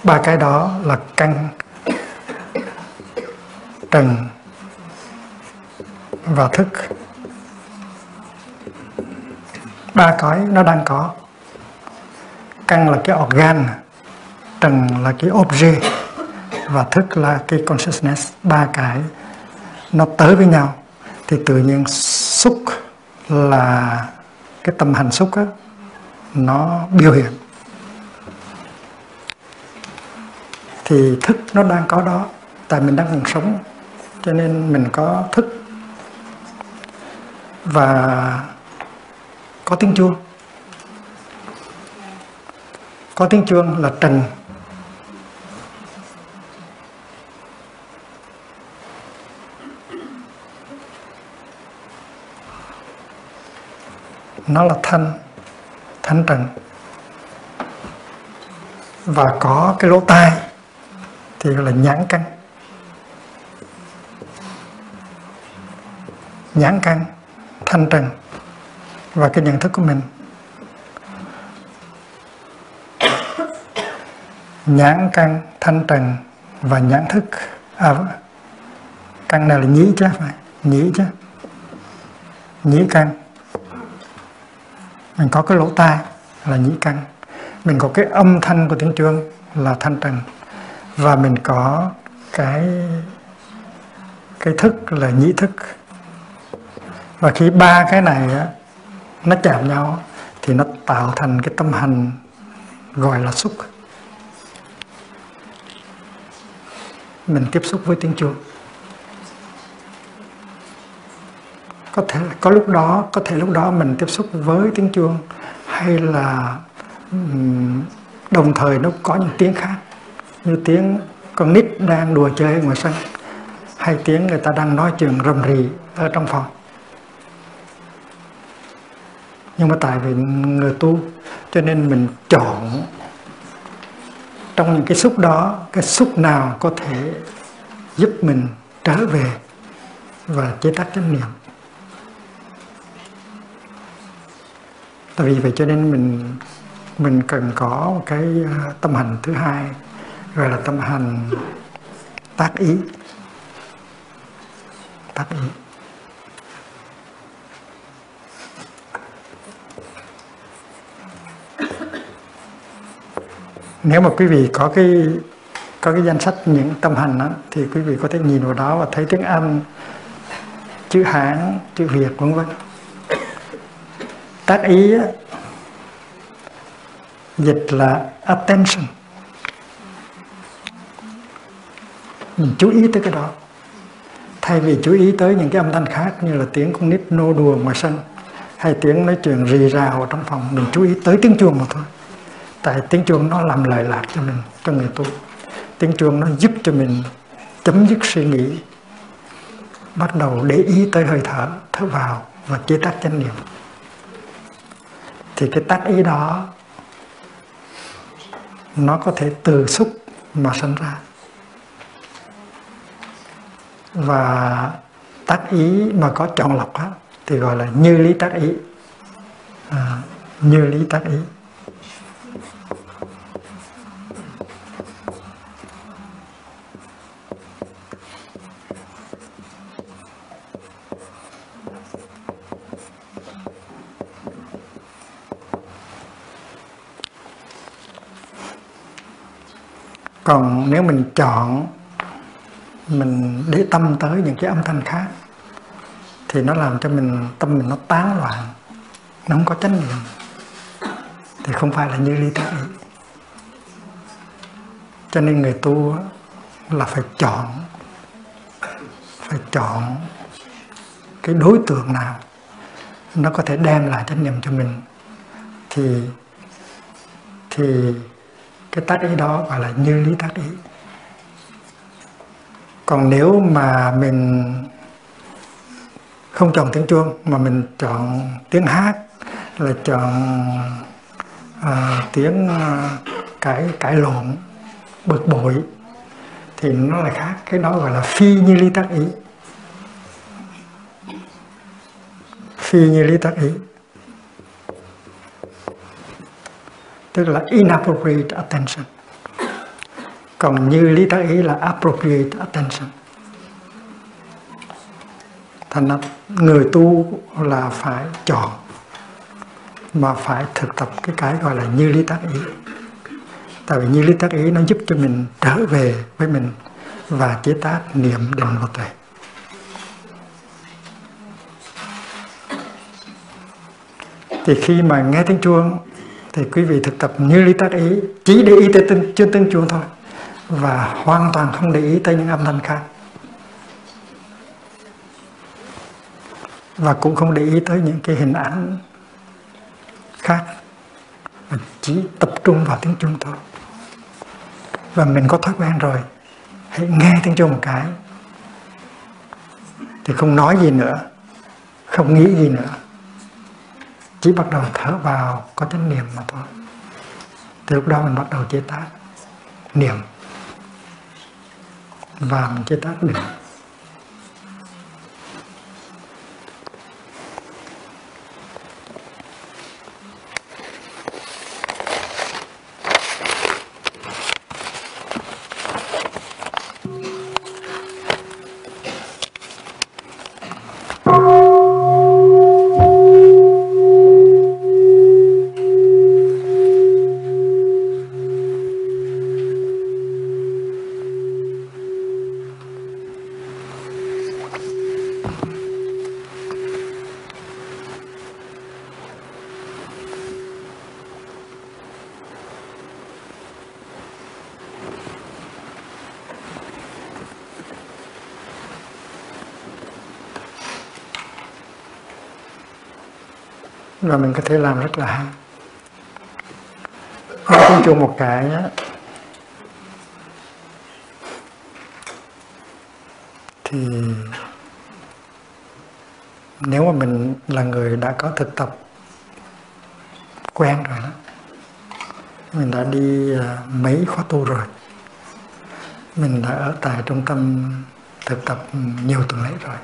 Ba cái đó là căn trần và thức. Ba cái nó đang có căn là cái organ trần là cái object và thức là cái consciousness ba cái nó tới với nhau. Thì tự nhiên xúc là cái tâm hành xúc đó, nó biểu hiện. Thì thức nó đang có đó tại mình đang còn sống cho nên mình có thức. Và có tiếng chuông có tiếng chuông là trần. Nó là thanh thanh trần. Và có cái lỗ tai, thì gọi là nhãn căn. Nhãn căn, thanh trần. Và cái nhận thức của mình. Nhãn căn thanh trần và nhãn thức. À, căn này là nhĩ chứ phải nhĩ chứ. Nhĩ căn. Mình có cái lỗ tai là nhĩ căn. Mình có cái âm thanh của tiếng chuông là thanh trần và mình có cái cái thức là nhĩ thức. Và khi ba cái này á, nó chạm nhau thì nó tạo thành cái tâm hành gọi là xúc. Mình tiếp xúc với tiếng chuông có thể, có lúc đó, có thể lúc đó mình tiếp xúc với tiếng chuông hay là đồng thời nó có những tiếng khác, như tiếng con nít đang đùa chơi ngoài sân hay tiếng người ta đang nói chuyện rầm rì ở trong phòng. Nhưng mà tại vì người tu, cho nên mình chọn trong những cái xúc đó, cái xúc nào có thể giúp mình trở về và chế tác chánh niệm? Tại vì vậy cho nên mình mình cần có một cái à, tâm hành thứ hai, gọi là tâm hành tác ý. Tác ý. Nếu mà quý vị có cái có cái danh sách những tâm hành đó, thì quý vị có thể nhìn vào đó và thấy tiếng Anh chữ Hán chữ Việt vân vân. Tác ý dịch là attention. Mình chú ý tới cái đó. Thay vì chú ý tới những cái âm thanh khác như là tiếng con nít nô đùa ngoài sân hay tiếng nói chuyện rì rào ở trong phòng mình chú ý tới tiếng chuông mà thôi tại tiếng chuông nó làm lợi lạc cho mình cho người tu. Tiếng chuông nó giúp cho mình chấm dứt suy nghĩ bắt đầu để ý tới hơi thở thở vào và chế tác chánh niệm. Thì cái tác ý đó nó có thể từ xúc mà sinh ra. Và tác ý mà có chọn lọc á, thì gọi là như lý tác ý. À, như lý tác ý. Còn nếu mình chọn, mình để tâm tới những cái âm thanh khác, thì nó làm cho mình, tâm mình nó tán loạn, nó không có chánh niệm. Thì không phải là như ly tác ý cho nên người tu là phải chọn phải chọn cái đối tượng nào nó có thể đem lại chánh niệm cho mình. Thì thì cái tác ý đó gọi là như lý tác ý. Còn nếu mà mình không chọn tiếng chuông mà mình chọn tiếng hát là chọn à, tiếng à, cãi cãi lộn bực bội thì nó là khác. Cái đó gọi là phi như lý tác ý. Phi như lý tác ý. Tức là inappropriate attention. Còn như lý tác ý là appropriate attention. Thành ra người tu là phải chọn, mà phải thực tập cái cái gọi là như lý tác ý. Tại vì như lý tác ý nó giúp cho mình trở về với mình và chế tác niệm định và tuệ. Thì khi mà nghe tiếng chuông thì quý vị thực tập như lý tác ý chỉ để ý tới tiếng, chuyên tiếng chuông thôi và hoàn toàn không để ý tới những âm thanh khác. Và cũng không để ý tới những cái hình ảnh khác mình chỉ tập trung vào tiếng chuông thôi. Và mình có thói quen rồi hãy nghe tiếng chuông một cái thì không nói gì nữa không nghĩ gì nữa chỉ bắt đầu thở vào, có chánh niệm mà thôi. Từ lúc đó mình bắt đầu chế tác niệm. Và mình chế tác định và mình có thể làm rất là hay. Nói chung chung một cái á, thì nếu mà mình là người đã có thực tập quen rồi đó mình đã đi à, mấy khóa tu rồi mình đã ở tại trung tâm thực tập nhiều tuần lễ rồi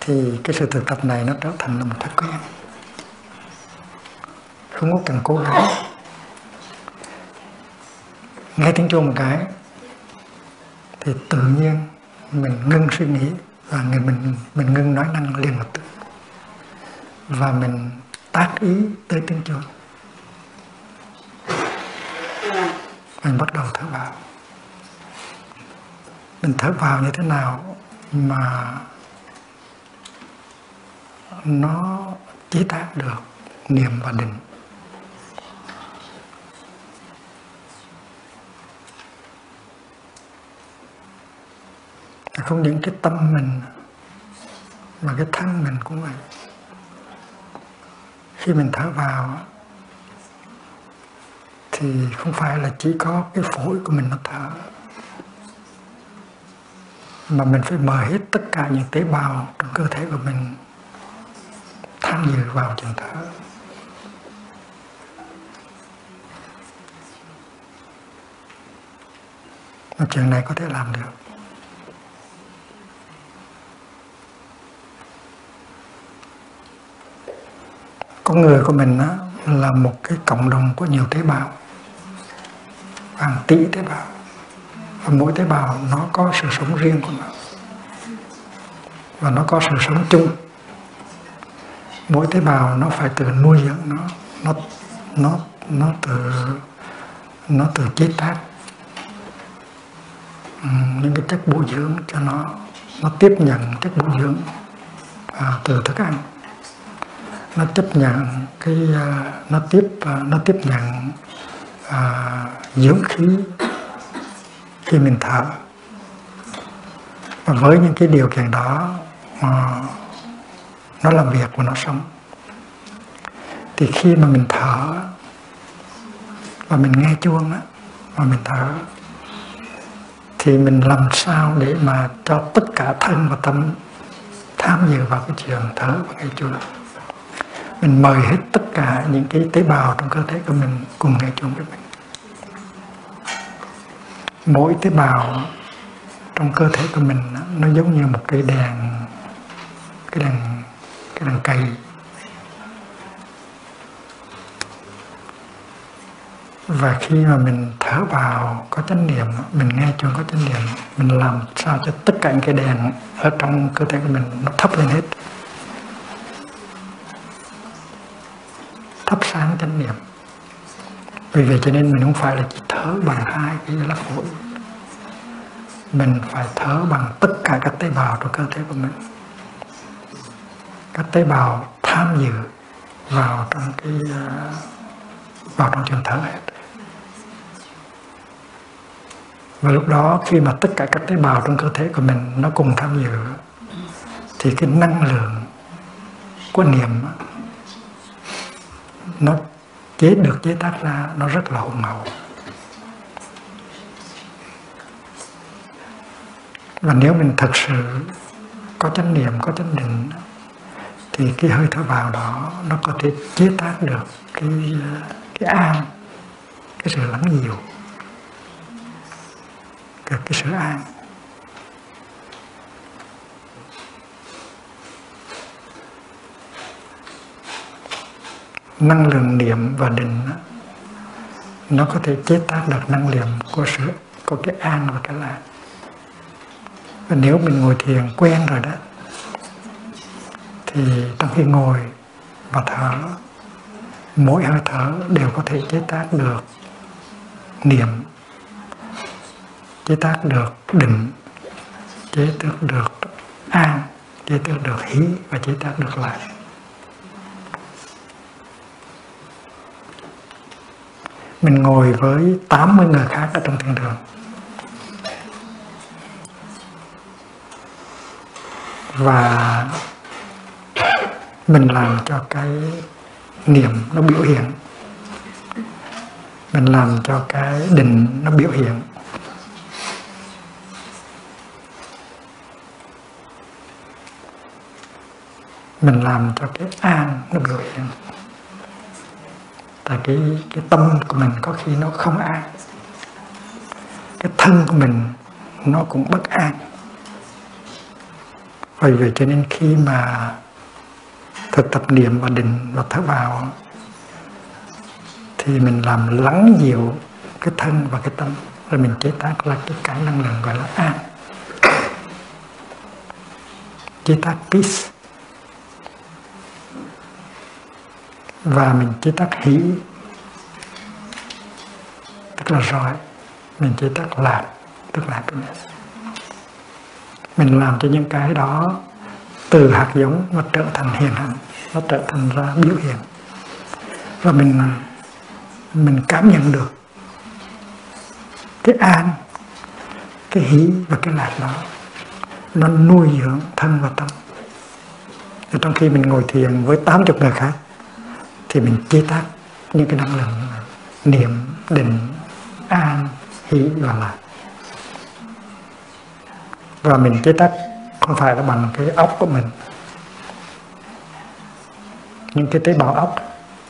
thì cái sự thực tập này nó trở thành là một thói quen không có cần cố gắng. Nghe tiếng chuông một cái, thì tự nhiên mình ngưng suy nghĩ và mình mình mình ngưng nói năng liền lập tức. Và mình tác ý tới tiếng chuông. Mình bắt đầu thở vào. Mình thở vào như thế nào mà nó chế tác được niềm và định. Không những cái tâm mình, mà cái thân mình cũng vậy khi mình thở vào, thì không phải là chỉ có cái phổi của mình nó thở, mà mình phải mời hết tất cả những tế bào trong cơ thể của mình tham dự vào trường thở. Và chuyện này có thể làm được. Con người của mình đó, là một cái cộng đồng của nhiều tế bào. Hàng tỷ tế bào. Và mỗi tế bào nó có sự sống riêng của nó. Và nó có sự sống chung. Mỗi tế bào nó phải tự nuôi dưỡng nó. Nó nó nó tự nó tự chế tác. Ừ, những cái chất bổ dưỡng cho nó. Nó tiếp nhận chất bổ dưỡng à, từ thức ăn nó tiếp nhận cái à, nó tiếp à, nó tiếp nhận à, dưỡng khí khi mình thở. Và với những cái điều kiện đó mà nó làm việc và nó sống. Thì khi mà mình thở và mình nghe chuông á và mình thở thì mình làm sao để mà cho tất cả thân và tâm tham dự vào cái chuyện thở và nghe chuông mình mời hết tất cả những cái tế bào trong cơ thể của mình cùng nghe chung với mình. Mỗi tế bào trong cơ thể của mình nó giống như một cái đèn cái đèn cái đèn cây và khi mà mình thở vào, có chánh niệm, mình nghe chuông có chánh niệm, mình làm sao cho tất cả những cái đèn ở trong cơ thể của mình nó thấp lên hết. Thắp sáng chánh niệm. Vì vậy cho nên mình không phải là chỉ thở bằng hai cái lá phổi mình phải thở bằng tất cả các tế bào trong cơ thể của mình. Các tế bào tham dự vào trong cái à, vào trong trường thở hết. Và lúc đó khi mà tất cả các tế bào trong cơ thể của mình nó cùng tham dự, thì cái năng lượng của niệm nó chế được chế tác ra, nó rất là hùng hậu. Và nếu mình thật sự có chánh niệm, có chánh định, thì cái hơi thở vào đó, nó có thể chế tác được cái cái an, cái sự lắng dịu. Cái sự an. Năng lượng niệm và định. Nó có thể chế tác được năng lượng của sự, của cái an và cái lạc. Và nếu mình ngồi thiền quen rồi đó, thì trong khi ngồi và thở, mỗi hơi thở đều có thể chế tác được niệm, chế tác được định, chế tác được an, chế tác được hí và chế tác được lạc. Mình ngồi với 80 người khác ở trong thiền đường. Và mình làm cho cái niệm nó biểu hiện. Mình làm cho cái định nó biểu hiện. Mình làm cho cái an nó biểu hiện tại cái cái tâm của mình có khi nó không an. Cái thân của mình nó cũng bất an. Bởi vậy cho nên khi mà thực tập niệm và định và thở vào, thì mình làm lắng dịu cái thân và cái tâm. Rồi mình chế tác ra cái cái năng lượng gọi là an. Chế tác peace. Và mình chế tác hỷ tức là rồi mình chế tác làm tức là happiness mình làm cho những cái đó từ hạt giống nó trở thành hiện hành nó trở thành ra biểu hiện. Và mình mình cảm nhận được cái an, cái hỷ và cái lạc đó. Nó nuôi dưỡng thân và tâm. Và trong khi mình ngồi thiền với 80 người khác thì mình chế tác những cái năng lượng niệm định an hỷ và lạc. Và mình chế tác không phải là bằng cái óc của mình. Những cái tế bào óc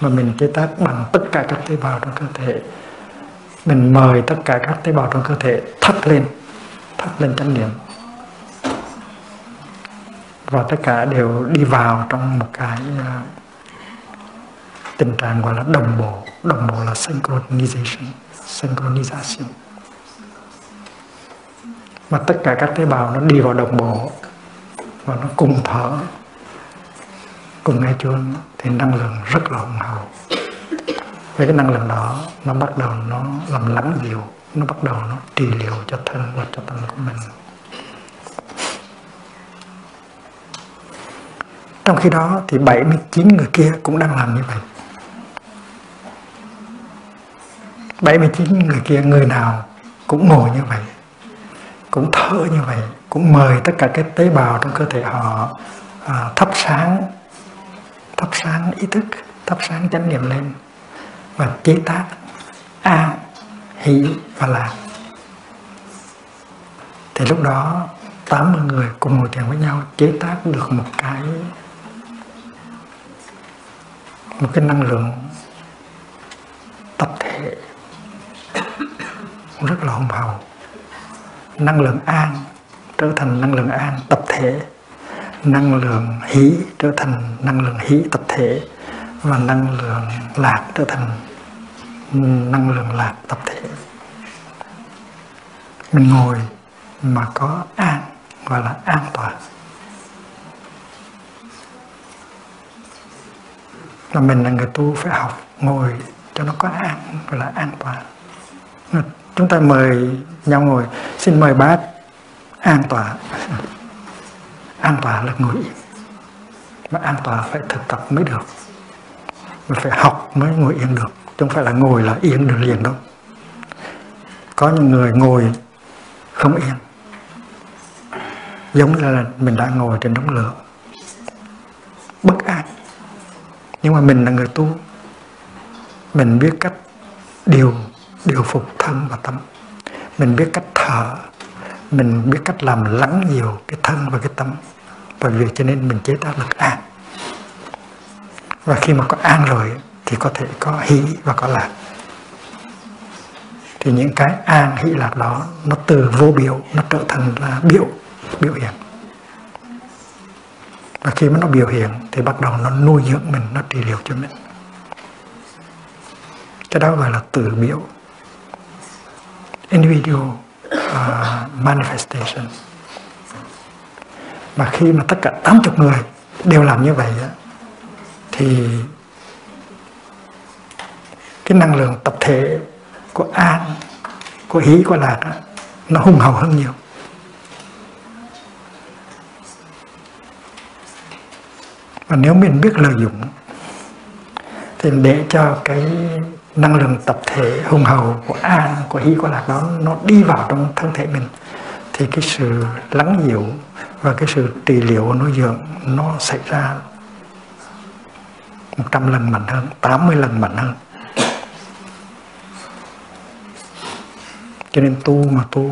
mà mình chế tác bằng tất cả các tế bào trong cơ thể. Mình mời tất cả các tế bào trong cơ thể thắt lên thắt lên chánh niệm. Và tất cả đều đi vào trong một cái uh, tình trạng gọi là đồng bộ đồng bộ là synchronization synchronization. Mà tất cả các tế bào nó đi vào đồng bộ và nó cùng thở, cùng nghe chuông thì năng lượng rất là hùng hậu. Với cái năng lượng đó, nó bắt đầu nó làm lắng dịu, nó bắt đầu nó trị liệu cho thân và cho tâm của mình. Trong khi đó thì 79 người kia cũng đang làm như vậy. 79 người kia người nào cũng ngồi như vậy cũng thở như vậy cũng mời tất cả các tế bào trong cơ thể họ à, thắp sáng thắp sáng ý thức thắp sáng chánh niệm lên và chế tác an hỷ và lạc thì lúc đó 80 người cùng ngồi thiền với nhau chế tác được một cái một cái năng lượng tập thể rất là hùng hậu. Năng lượng an trở thành năng lượng an tập thể. Năng lượng hỷ trở thành năng lượng hỷ tập thể. Và năng lượng lạc trở thành năng lượng lạc tập thể. Mình ngồi mà có an gọi là an toàn. Là mình là người tu phải học ngồi cho nó có an, gọi là an toàn chúng ta mời nhau ngồi. Xin mời bác an tọa an tọa là ngồi yên mà an tọa phải thực tập mới được. Mình phải học mới ngồi yên được. Chứ không phải là ngồi là yên được liền đâu. Có những người ngồi không yên. Giống như là mình đã ngồi trên đống lửa. Bất an. Nhưng mà mình là người tu. Mình biết cách điều điều phục thân và tâm. Mình biết cách thở, mình biết cách làm lắng nhiều cái thân và cái tâm. Và vì cho nên mình chế tạo được an. Và khi mà có an rồi thì có thể có hỷ và có lạc. Thì những cái an, hỷ, lạc đó, nó từ vô biểu, nó trở thành là biểu biểu hiện. Và khi mà nó biểu hiện thì bắt đầu nó nuôi dưỡng mình, nó trị liệu cho mình. Cái đó gọi là từ biểu individual uh, manifestation mà khi mà tất cả 80 người đều làm như vậy thì cái năng lượng tập thể của an của hỷ, của lạc nó hùng hậu hơn nhiều. Và nếu mình biết lợi dụng thì để cho cái năng lượng tập thể hùng hậu của an của hy của lạc đó, nó đi vào trong thân thể mình, thì cái sự lắng dịu và cái sự trị liệu nuôi dưỡng nó xảy ra 100 lần mạnh hơn 80 lần mạnh hơn. Cho nên tu mà tu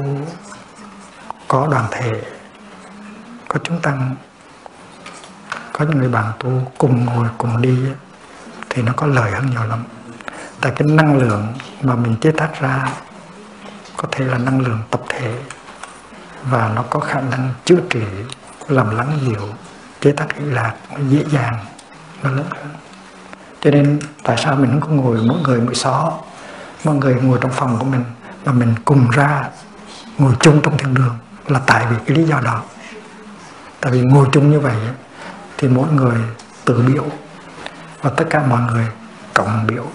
có đoàn thể, có chúng tăng, có những người bạn tu cùng ngồi cùng đi, thì nó có lợi hơn nhiều lắm tại cái năng lượng mà mình chế tác ra có thể là năng lượng tập thể và nó có khả năng chữa trị, làm lắng dịu, chế tác ý lạc nó dễ dàng, nó lớn hơn. Cho nên tại sao mình không có ngồi mỗi người mỗi xó, mọi người ngồi trong phòng của mình mà mình cùng ra ngồi chung trong thiên đường là tại vì cái lý do đó. Tại vì ngồi chung như vậy thì mỗi người tự biểu và tất cả mọi người cộng biểu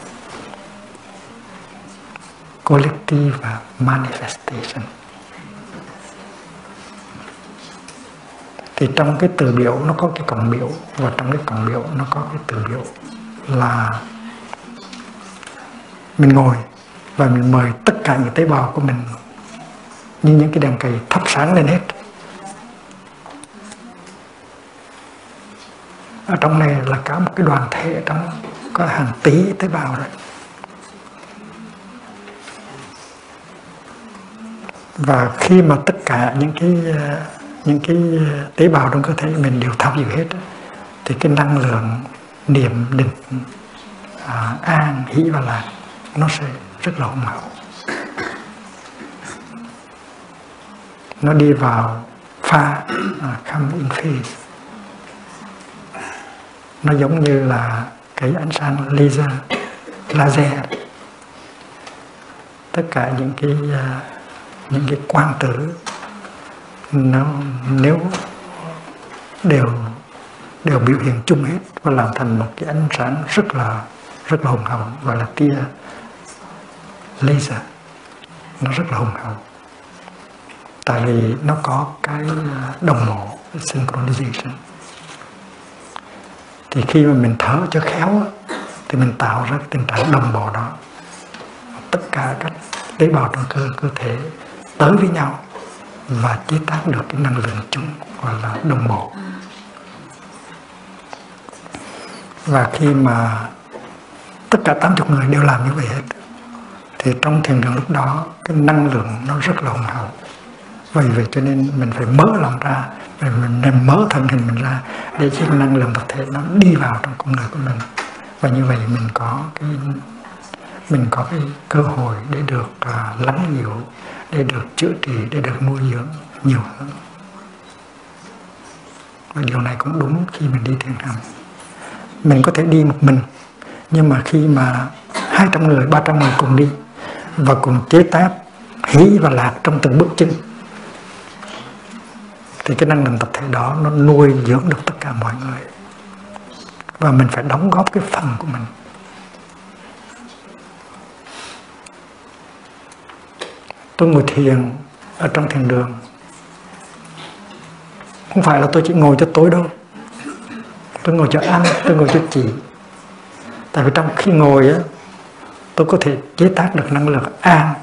collective và manifestation. Thì trong cái từ biểu nó có cái cổng biểu, và trong cái cổng biểu nó có cái từ biểu là mình ngồi và mình mời tất cả những tế bào của mình như những cái đèn cầy thắp sáng lên hết. Ở trong này là cả một cái đoàn thể trong có hàng tỷ tế bào rồi. Và khi mà tất cả những cái những cái tế bào trong cơ thể mình đều tham dự hết thì cái năng lượng niệm định à, an hỷ và lạc nó sẽ rất là hùng hậu. Nó đi vào pha à, come in nó giống như là cái ánh sáng laser laser. Tất cả những cái uh, những cái quang tử nó nếu đều đều biểu hiện chung hết và làm thành một cái ánh sáng rất là rất là hùng hậu, gọi là tia laser, nó rất là hùng hậu. Tại vì nó có cái ờ, đồng bộ synchronization. Thì khi mà mình thở cho khéo thì mình tạo ra cái tình trạng đồng bộ đó. Tất cả các tế bào trong cơ cơ thể tới với nhau và chế tác được cái năng lượng chung gọi là đồng bộ. Và khi mà tất cả 80 người đều làm như vậy hết thì trong thiền đường lúc đó cái năng lượng nó rất là hùng hậu. Vì vậy cho nên mình phải mở lòng ra mình nên mở thân hình mình ra để cho năng lượng vật thể nó đi vào trong con người của mình. Và như vậy mình có cái mình có cái cơ hội để được uh, lắng dịu để được chữa trị, để được nuôi dưỡng nhiều hơn. Và điều này cũng đúng khi mình đi thiền hành mình có thể đi một mình, nhưng mà khi mà 200 người 300 người cùng đi và cùng chế tác, hí và lạc trong từng bước chân, thì cái năng lượng tập thể đó nó nuôi dưỡng được tất cả mọi người. Và mình phải đóng góp cái phần của mình tôi ngồi thiền ở trong thiền đường. Không phải là tôi chỉ ngồi cho tối đâu. Tôi ngồi cho ăn tôi ngồi cho chị tại vì trong khi ngồi á tôi có thể chế tác được năng lượng an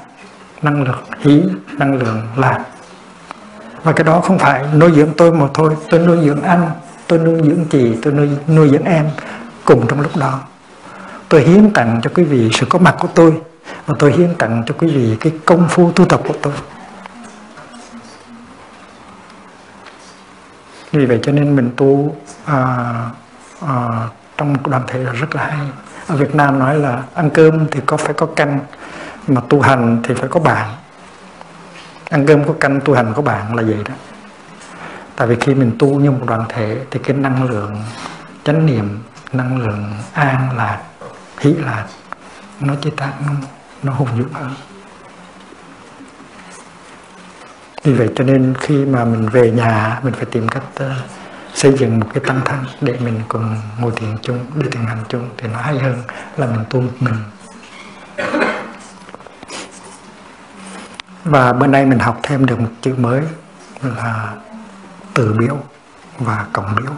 năng lượng hỷ năng lượng lạc. Và cái đó không phải nuôi dưỡng tôi mà thôi. Tôi nuôi dưỡng anh tôi nuôi dưỡng chị tôi nuôi, nuôi dưỡng em cùng trong lúc đó. Tôi hiến tặng cho quý vị sự có mặt của tôi và tôi hiến tặng cho quý vị cái công phu tu tập của tôi. Vì vậy cho nên mình tu à, à, trong đoàn thể là rất là hay. Ở Việt Nam nói là ăn cơm thì có phải có canh mà tu hành thì phải có bạn ăn cơm có canh tu hành có bạn là vậy đó. Tại vì khi mình tu như một đoàn thể thì cái năng lượng chánh niệm năng lượng an lạc hỷ lạc nó chỉ tác nó, hùng dũng hơn vì vậy cho nên khi mà mình về nhà mình phải tìm cách uh, xây dựng một cái tăng thân để mình cùng ngồi thiền chung đi thiền hành chung thì nó hay hơn là mình tu một mình. Và bên đây mình học thêm được một chữ mới là từ biểu và cộng biểu.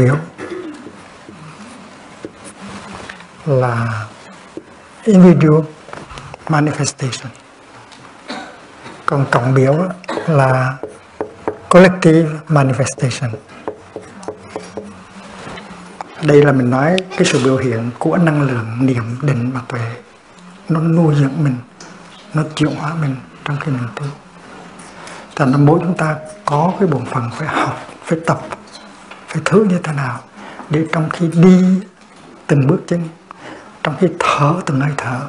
Biểu là individual manifestation. Còn cộng biểu là collective manifestation. Đây là mình nói cái sự biểu hiện của năng lượng, niệm, định và tuệ. Nó nuôi dưỡng mình, nó chuyển hóa mình trong khi mình tu thành ra mỗi chúng ta có cái bổn phận phải học, phải tập phải thứ như thế nào để trong khi đi từng bước chân, trong khi thở từng hơi thở,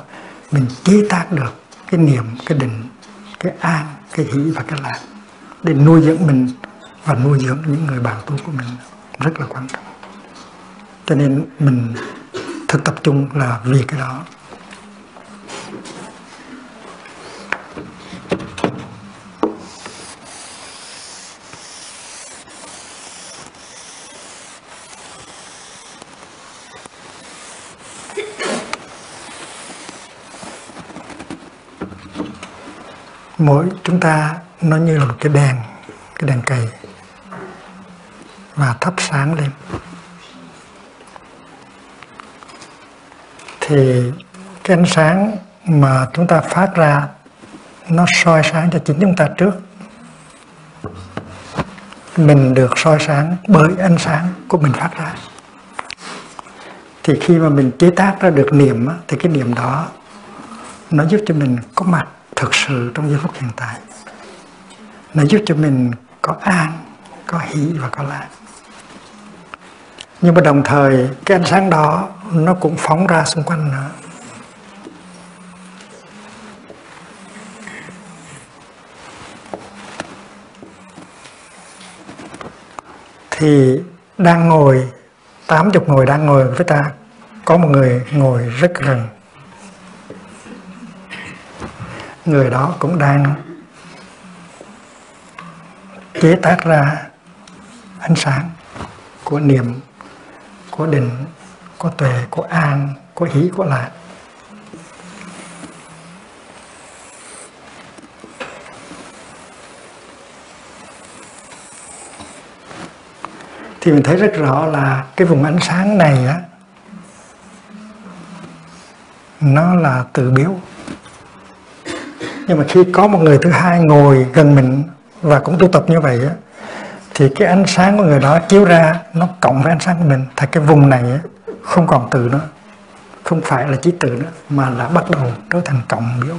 mình chế tác được cái niệm cái định, cái an, cái hỷ và cái lạc để nuôi dưỡng mình và nuôi dưỡng những người bạn tu của mình rất là quan trọng. Cho nên mình thực tập trung là vì cái đó. Mỗi chúng ta nó như là một cái đèn cái đèn cầy, và thắp sáng lên. Thì cái ánh sáng mà chúng ta phát ra, nó soi sáng cho chính chúng ta trước. Mình được soi sáng bởi ánh sáng của mình phát ra. Thì khi mà mình chế tác ra được niệm thì cái niệm đó, nó giúp cho mình có mặt thực sự trong giây phút hiện tại, nó giúp cho mình có an, có hỷ và có lạc. Nhưng mà đồng thời, cái ánh sáng đó nó cũng phóng ra xung quanh nữa. Thì đang ngồi, tám chục người đang ngồi với ta, có một người ngồi rất gần người đó cũng đang chế tác ra ánh sáng của niềm, của định của tuệ của an của hỷ của lạc. Thì mình thấy rất rõ là cái vùng ánh sáng này á nó là tự biếu nhưng mà khi có một người thứ hai ngồi gần mình và cũng tu tập như vậy á thì cái ánh sáng của người đó chiếu ra nó cộng với ánh sáng của mình. Thì cái vùng này á, không còn từ nữa. Không phải là chỉ từ nữa mà là bắt đầu trở thành cộng biểu.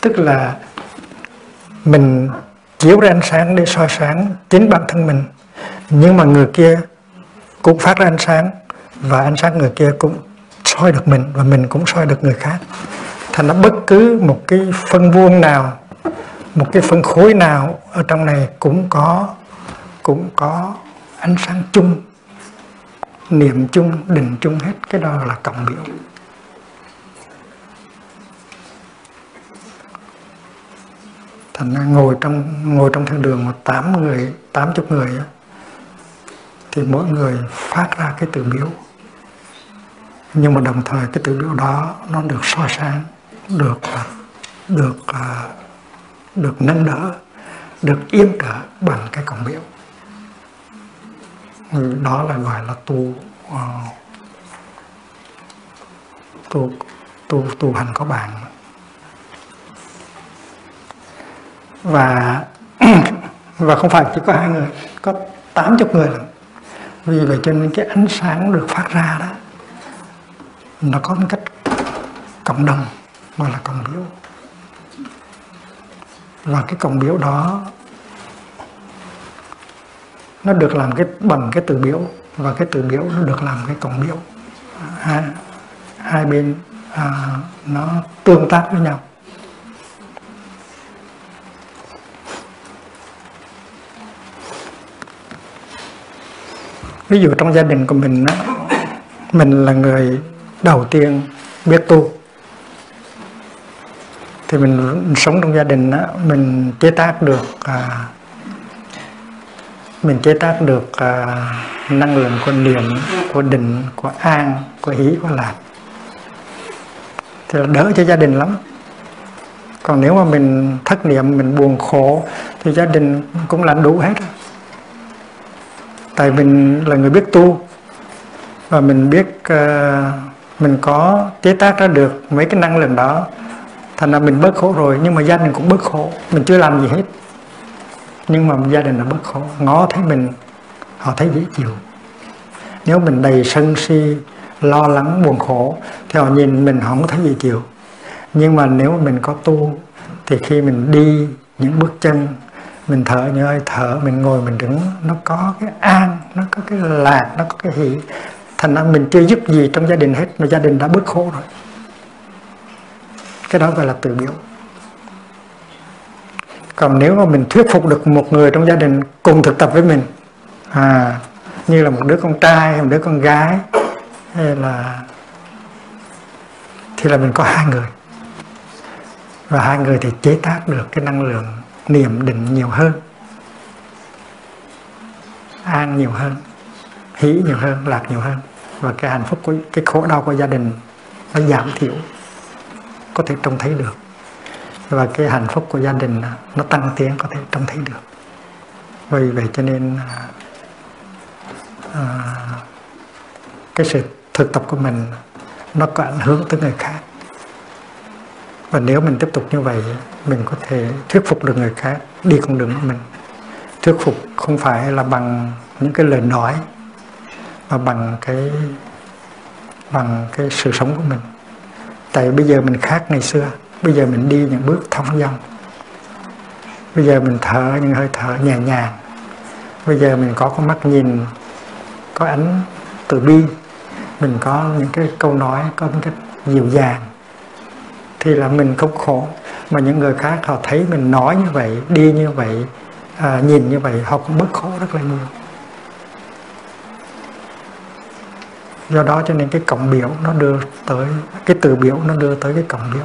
Tức là mình chiếu ra ánh sáng để soi sáng chính bản thân mình. Nhưng mà người kia cũng phát ra ánh sáng và ánh sáng người kia cũng soi được mình và mình cũng soi được người khác. Thành ra bất cứ một cái phân vuông nào, một cái phân khối nào ở trong này cũng có cũng có ánh sáng chung, niệm chung, định chung hết. Cái đó là cộng biểu. Thành ra ngồi trong ngồi trong thiên đường mà tám người, tám chục người thì mỗi người phát ra cái từ biểu nhưng mà đồng thời cái tư biểu đó nó được soi sáng được à, được à, được nâng đỡ, được yếm trở bằng cái cổng biểu đó là gọi là tu à, tu tu tu hành có bạn. Và và không phải chỉ có hai người, có tám chục người. Vì vậy cho nên cái ánh sáng được phát ra đó nó có một cách cộng đồng gọi là cộng biểu và cái cộng biểu đó nó được làm cái bằng cái từ biểu và cái từ biểu nó được làm cái cộng biểu hai, hai bên à, nó tương tác với nhau. Ví dụ trong gia đình của mình á, mình là người đầu tiên biết tu. Thì mình sống trong gia đình á, mình chế tác được à, mình chế tác được à, năng lượng của niệm của định của an của hỷ của lạc. Thì là đỡ cho gia đình lắm. Còn nếu mà mình thất niệm mình buồn khổ thì gia đình cũng làm đủ hết. Tại mình là người biết tu và mình biết uh, mình có chế tác ra được mấy cái năng lượng đó. Thành ra mình bớt khổ rồi, nhưng mà gia đình cũng bớt khổ. Mình chưa làm gì hết. Nhưng mà gia đình là bớt khổ. Ngó thấy mình, họ thấy dễ chịu. Nếu mình đầy sân si, lo lắng, buồn khổ, thì họ nhìn mình họ không thấy dễ chịu. Nhưng mà nếu mình có tu, thì khi mình đi những bước chân, mình thở như hơi thở, mình ngồi, mình đứng, nó có cái an, nó có cái lạc, nó có cái hỷ thành ra mình chưa giúp gì trong gia đình hết, mà gia đình đã bớt khổ rồi. Cái đó gọi là từ biểu còn nếu mà mình thuyết phục được một người trong gia đình cùng thực tập với mình à như là một đứa con trai một đứa con gái, hay là, thì là mình có hai người. Và hai người thì chế tác được cái năng lượng niệm định nhiều hơn, an nhiều hơn hỷ nhiều hơn lạc nhiều hơn. Và cái hạnh phúc của cái khổ đau của gia đình nó giảm thiểu có thể trông thấy được. Và cái hạnh phúc của gia đình nó tăng tiến có thể trông thấy được. Vì vậy cho nên à, cái sự thực tập của mình nó có ảnh hưởng tới người khác. Và nếu mình tiếp tục như vậy mình có thể thuyết phục được người khác đi con đường của mình. Thuyết phục không phải là bằng những cái lời nói mà bằng cái bằng cái sự sống của mình. Tại bây giờ mình khác ngày xưa. Bây giờ mình đi những bước thông dong. Bây giờ mình thở những hơi thở nhẹ nhàng. Bây giờ mình có con mắt nhìn có ánh từ bi. Mình có những cái câu nói có những cái dịu dàng. Thì là mình không khổ. Mà những người khác họ thấy mình nói như vậy đi như vậy à, nhìn như vậy họ cũng bất khổ rất là nhiều. Do đó cho nên cái cộng biểu nó đưa tới, cái từ biểu nó đưa tới cái cộng biểu.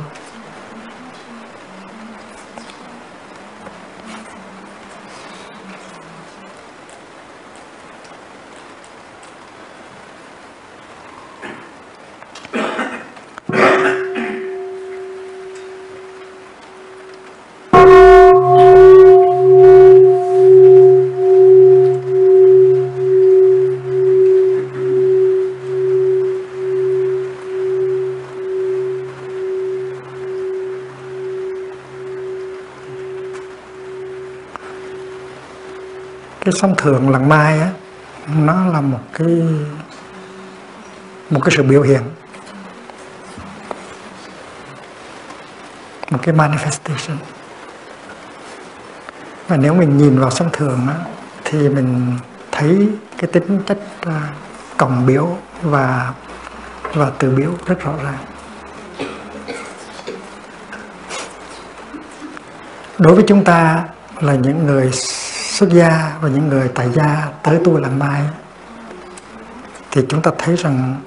Cái sóng thượng lần mai á nó là một cái một cái sự biểu hiện. Một cái manifestation. Và nếu mình nhìn vào sóng thường á, thì mình thấy cái tính chất uh, cộng biểu và và từ biểu rất rõ ràng. Đối với chúng ta là những người xuất gia và những người tại gia tới tu làm mai. Thì chúng ta thấy rằng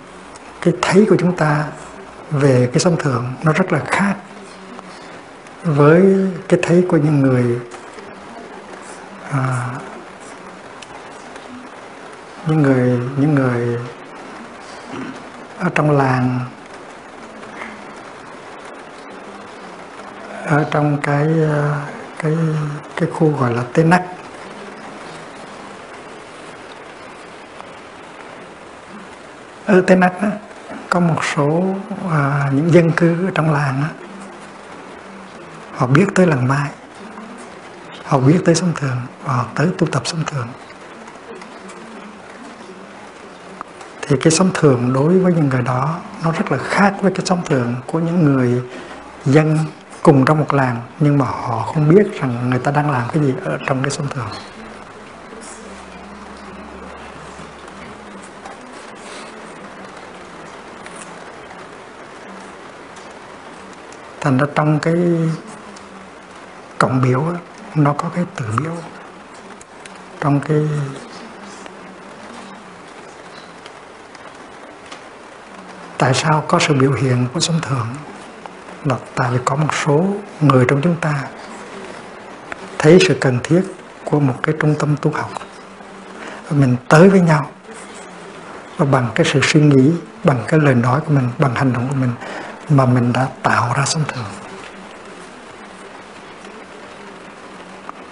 cái thấy của chúng ta về cái sống thượng nó rất là khác với cái thấy của những người à, những người những người ở trong làng ở trong cái à, cái cái khu gọi là Tê Nắc. Ừ, ở Tây Nách đó, có một số à, những dân cư ở trong làng đó, họ biết tới làng mai. Họ biết tới sông thường họ tới tu tập sông thường. Thì cái sông thường đối với những người đó nó rất là khác với cái sông thường của những người dân cùng trong một làng nhưng mà họ không biết rằng người ta đang làm cái gì ở trong cái sông thường. Thành ra trong cái cộng biểu đó, nó có cái tử biểu. Trong cái tại sao có sự biểu hiện của sân thượng là tại vì có một số người trong chúng ta thấy sự cần thiết của một cái trung tâm tu học. Và mình tới với nhau và bằng cái sự suy nghĩ bằng cái lời nói của mình bằng hành động của mình mà mình đã tạo ra sống thường.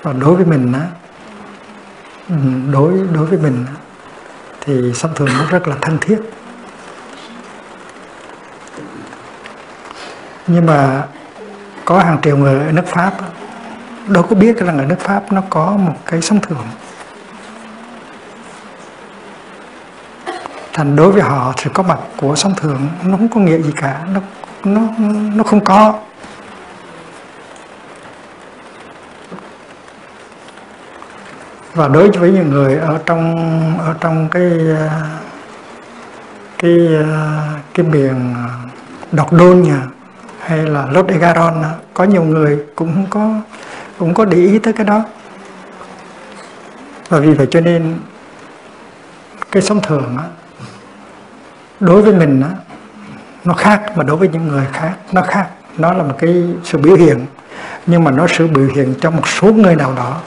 Và đối với mình á, đối đối với mình thì sống thường nó rất là thân thiết. Nhưng mà có hàng triệu người ở nước Pháp đâu có biết rằng ở nước Pháp nó có một cái sống thường. Thành đối với họ sự có mặt của sống thường nó không có nghĩa gì cả, nó nó nó không có. Và đối với những người ở trong ở trong cái cái cái miền đọc đôn nhà hay là Lốt Egaron có nhiều người cũng không có, cũng có để ý tới cái đó. Và vì vậy cho nên cái sống thường á đối với mình đó, nó khác mà đối với những người khác nó khác. Nó là một cái sự biểu hiện nhưng mà nó sự biểu hiện trong một số người nào đó.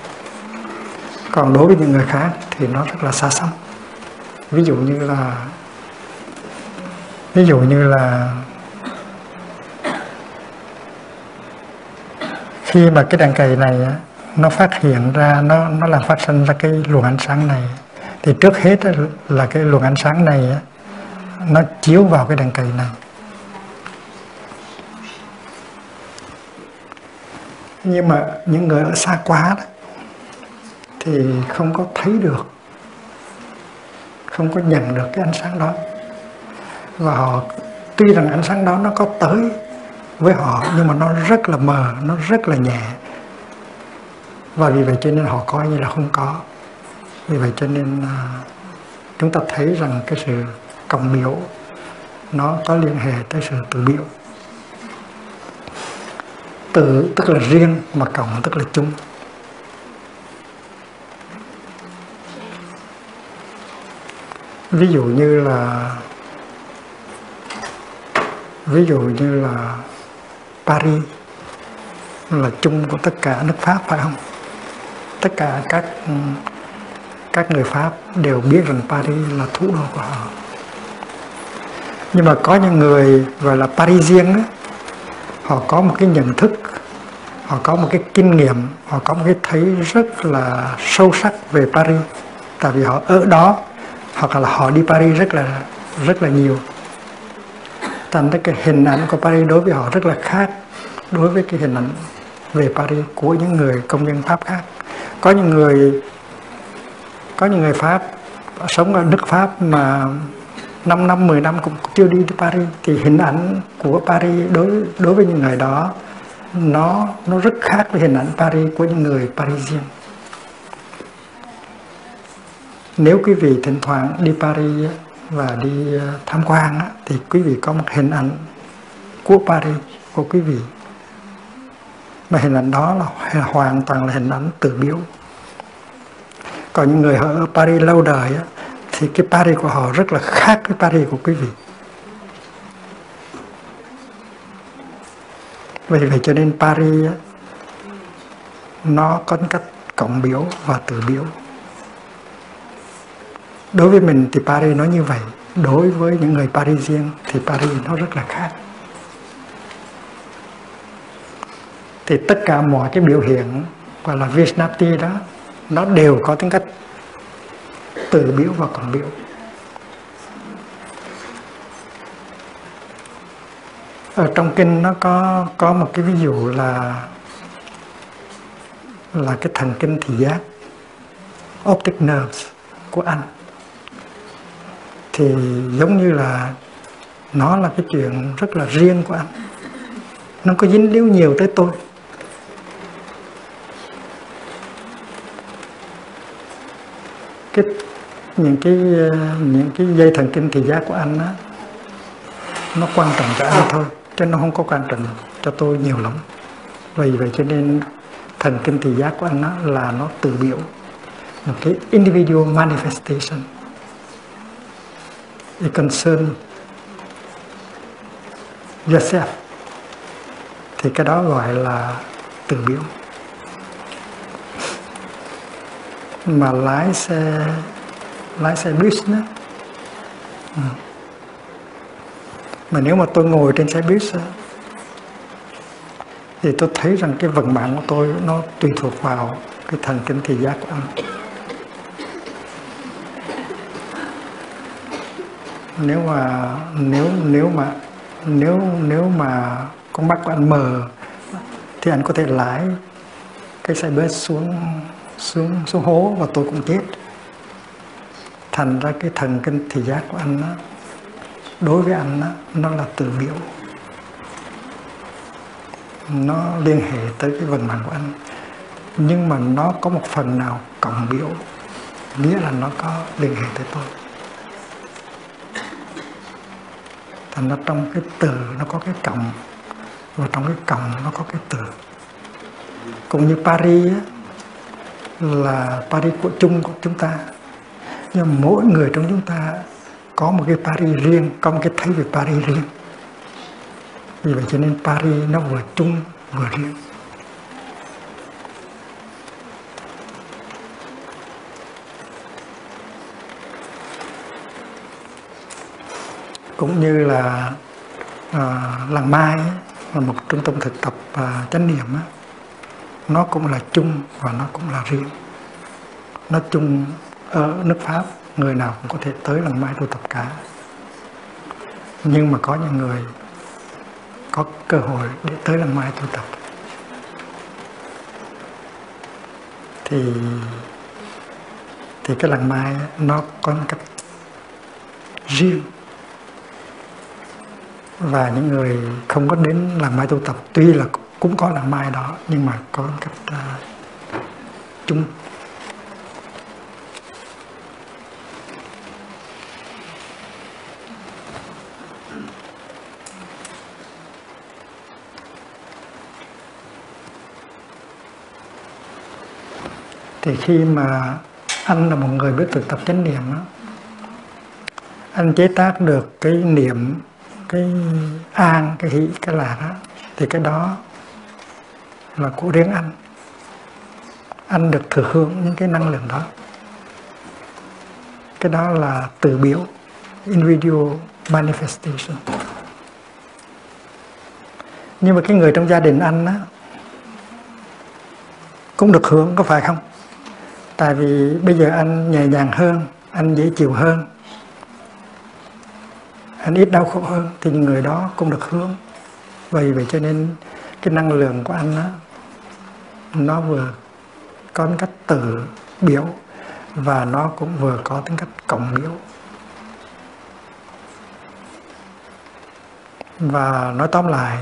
Còn đối với những người khác thì nó rất là xa xăm. Ví dụ như là ví dụ như là khi mà cái đèn cầy này nó phát hiện ra nó nó làm phát sinh ra cái luồng ánh sáng này thì trước hết là cái luồng ánh sáng này nó chiếu vào cái đèn cầy này. Nhưng mà những người ở xa quá đó, thì không có thấy được không có nhận được cái ánh sáng đó. Và họ tuy rằng ánh sáng đó nó có tới với họ nhưng mà nó rất là mờ nó rất là nhẹ. Và vì vậy cho nên họ coi như là không có. Vì vậy cho nên à, chúng ta thấy rằng cái sự cộng biểu, nó có liên hệ tới sự tự biểu tự tức là riêng mà cộng tức là chung ví dụ như là, ví dụ như là Paris, là chung của tất cả nước Pháp, phải không? Tất cả các các người Pháp đều biết rằng Paris là thủ đô của họ. Nhưng mà có những người gọi là Parisian đó, họ có một cái nhận thức, họ có một cái kinh nghiệm, họ có một cái thấy rất là sâu sắc về Paris. Tại vì họ ở đó, hoặc là họ đi Paris rất là rất là nhiều thành ra cái hình ảnh của Paris đối với họ rất là khác đối với cái hình ảnh về Paris của những người công dân Pháp khác có những người có những người Pháp sống ở nước Pháp mà 5 năm 10 năm cũng chưa đi tới Paris. Thì hình ảnh của Paris đối đối với những người đó, nó nó rất khác với hình ảnh Paris của những người Parisian. Nếu quý vị thỉnh thoảng đi Paris và đi ờ, tham quan thì quý vị có một hình ảnh của Paris của quý vị. Mà hình ảnh đó là hoàn toàn là hình ảnh tự biểu còn những người ở Paris lâu đời thì cái Paris của họ rất là khác với Paris của quý vị. Vì vậy cho nên Paris nó có cách cộng biểu và từ biểu đối với mình thì Paris nó như vậy. Đối với những người Parisien thì Paris nó rất là khác. Thì tất cả mọi cái biểu hiện, gọi là Vishnapti đó, nó đều có tính cách từ biểu và cộng biểu ở trong kinh nó có có một cái ví dụ là là cái thần kinh thị giác, optic nerves của anh. Thì giống như là nó là cái chuyện rất là riêng của anh. Nó có dính líu nhiều tới tôi. Cái những cái những cái dây thần kinh thị giác của anh á, nó quan trọng cho anh thôi, chứ nó không có quan trọng cho tôi nhiều lắm. Vì vậy cho nên thần kinh thị giác của anh á là nó tự biểu, một cái individual manifestation. It concern yourself. Thì cái đó gọi là tự biểu. Mà lái xe lái xe bus đó. Ừ. mà nếu mà tôi ngồi trên xe bus đó, thì tôi thấy rằng cái vận mạng của tôi nó tùy thuộc vào cái thần kinh thị giác của anh nếu mà nếu nếu mà nếu nếu mà con mắt của anh mờ thì anh có thể lái cái xe bus xuống xuống xuống hố và tôi cũng chết thành ra cái thần kinh thị giác của anh đó, đối với anh đó, nó là từ biểu. Nó liên hệ tới cái vận mạng của anh. Nhưng mà nó có một phần nào cộng biểu nghĩa là nó có liên hệ tới tôi. Thành ra trong cái từ nó có cái cộng và trong cái cộng nó có cái từ. Cũng như Paris á, là Paris của chung của chúng ta nhưng mỗi người trong chúng ta có một cái Paris riêng có một cái thấy về Paris riêng. Vì vậy cho nên Paris nó vừa chung vừa riêng. Cũng như là à, làng Mai là một trung tâm thực tập và chánh niệm nó cũng là chung và nó cũng là riêng. Nó chung ở nước Pháp người nào cũng có thể tới làng Mai tu tập cả nhưng mà có những người có cơ hội để tới làng Mai tu tập thì thì cái làng Mai nó có một cách riêng. Và những người không có đến làng mai tu tập tuy là cũng có làng mai đó nhưng mà có cách uh, chung. Thì khi mà anh là một người biết thực tập chánh niệm đó, anh chế tác được cái niệm cái an cái hỷ cái lạc đó thì cái đó là của riêng anh. Anh được thừa hưởng những cái năng lượng đó. Cái đó là từ biểu individual manifestation. Nhưng mà cái người trong gia đình anh á cũng được hưởng có phải không? Tại vì bây giờ anh nhẹ nhàng hơn anh dễ chịu hơn. Anh ít đau khổ hơn thì người đó cũng được hướng vì vậy cho nên cái năng lượng của anh đó, nó vừa có tính cách tự biểu và nó cũng vừa có tính cách cộng biểu. Và nói tóm lại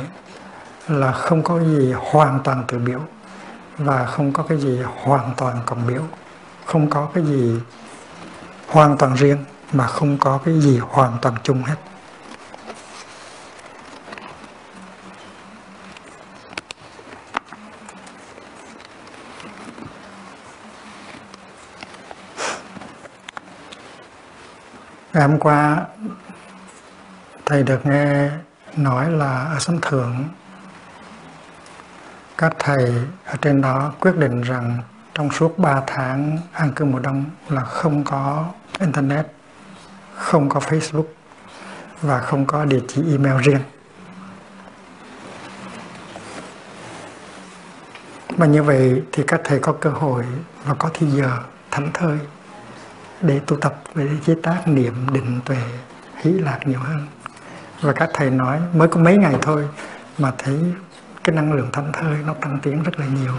là không có gì hoàn toàn tự biểu và không có cái gì hoàn toàn cộng biểu không có cái gì hoàn toàn riêng mà không có cái gì hoàn toàn chung hết. Ngày hôm qua, thầy được nghe nói là ở sân thượng, các thầy ở trên đó quyết định rằng trong suốt 3 tháng an cư mùa đông là không có internet, không có facebook và không có địa chỉ email riêng. Mà như vậy thì các thầy có cơ hội và có thì giờ thảnh thơi để tu tập về chế tác niệm định tuệ hỷ lạc nhiều hơn. Và các thầy nói mới có mấy ngày thôi mà thấy cái năng lượng thảnh thơi nó tăng tiến rất là nhiều.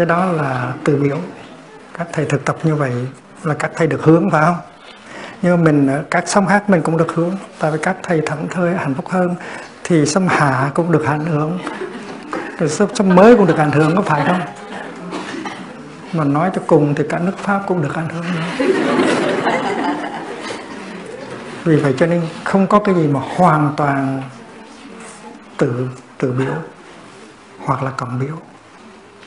Cái đó là từ biểu các thầy thực tập như vậy là các thầy được hướng, phải không? Nhưng mà mình, các sống khác mình cũng được hướng, tại vì các thầy thẳng thơi hạnh phúc hơn, thì sông hạ cũng được ảnh hưởng. Rồi sông mới cũng được ảnh hưởng, có phải không? Mà nói cho cùng thì cả nước pháp cũng được ảnh hưởng nữa. Vì vậy cho nên không có cái gì mà hoàn toàn tự tự biểu hoặc là cộng biểu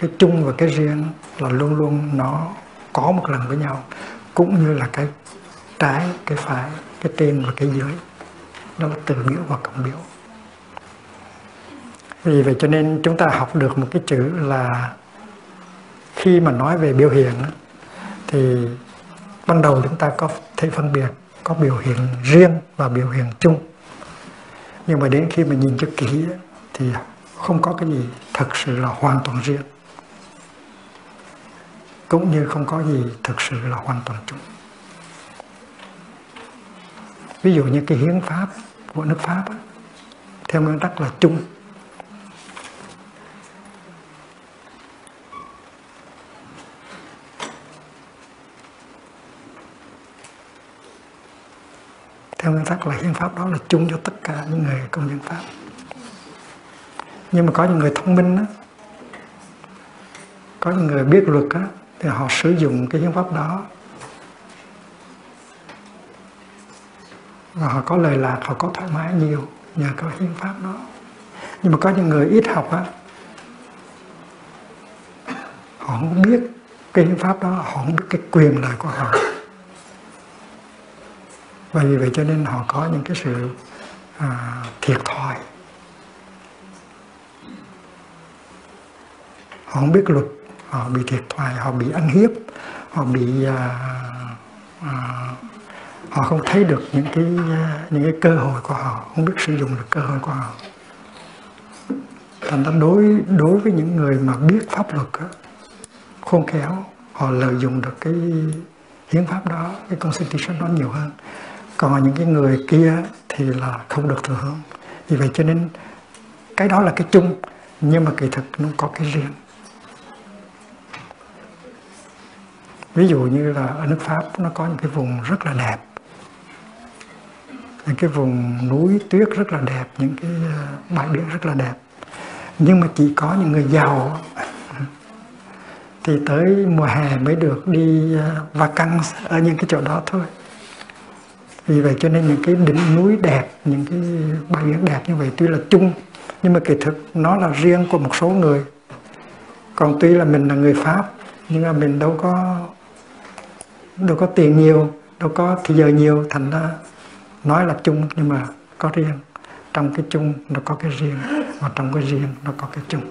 cái chung và cái riêng là luôn luôn nó có một lần với nhau, cũng như là cái trái, cái phải, cái trên và cái dưới. Đó là từ biểu và cộng biểu. Vì vậy cho nên chúng ta học được một cái chữ là khi mà nói về biểu hiện, thì ban đầu chúng ta có thể phân biệt, có biểu hiện riêng và biểu hiện chung. Nhưng mà đến khi mà nhìn cho kỹ thì không có cái gì thực sự là hoàn toàn riêng cũng như không có gì thực sự là hoàn toàn chung. Ví dụ như cái hiến pháp của nước pháp theo nguyên tắc là chung. Theo nguyên tắc là hiến pháp đó là chung cho tất cả những người công dân pháp. Nhưng mà có những người thông minh đó, có những người biết luật đó, thì họ sử dụng cái hiến pháp đó. Và họ có lời lạc họ có thoải mái nhiều nhờ có hiến pháp đó. Nhưng mà có những người ít học á họ không biết cái hiến pháp đó họ không biết cái quyền lợi của họ. Và vì vậy cho nên họ có những cái sự à, thiệt thòi. Họ không biết luật họ bị thiệt thòi họ bị ăn hiếp họ bị à, à, họ không thấy được những cái à, những cái cơ hội của họ không biết sử dụng được cơ hội của họ. Thành ra đối đối với những người mà biết pháp luật đó, khôn khéo họ lợi dụng được cái hiến pháp đó cái constitution đó nhiều hơn. Còn những cái người kia thì là không được thừa hưởng. Vì vậy cho nên cái đó là cái chung nhưng mà kỳ thực nó có cái riêng. Ví dụ như là ở nước pháp nó có những cái vùng rất là đẹp. Những cái vùng núi tuyết rất là đẹp những cái ờ, bãi biển rất là đẹp. Nhưng mà chỉ có những người giàu. Thì tới mùa hè mới được đi ờ, vacances ở những cái chỗ đó thôi. Vì vậy cho nên những cái đỉnh núi đẹp những cái bãi biển đẹp như vậy tuy là chung nhưng mà kỳ thực nó là riêng của một số người. Còn tuy là mình là người pháp nhưng mà mình đâu có đâu có tiền nhiều, đâu có thì giờ nhiều, thành ra nói là chung nhưng mà có riêng. Trong cái chung, nó có cái riêng và trong cái riêng, nó có cái chung.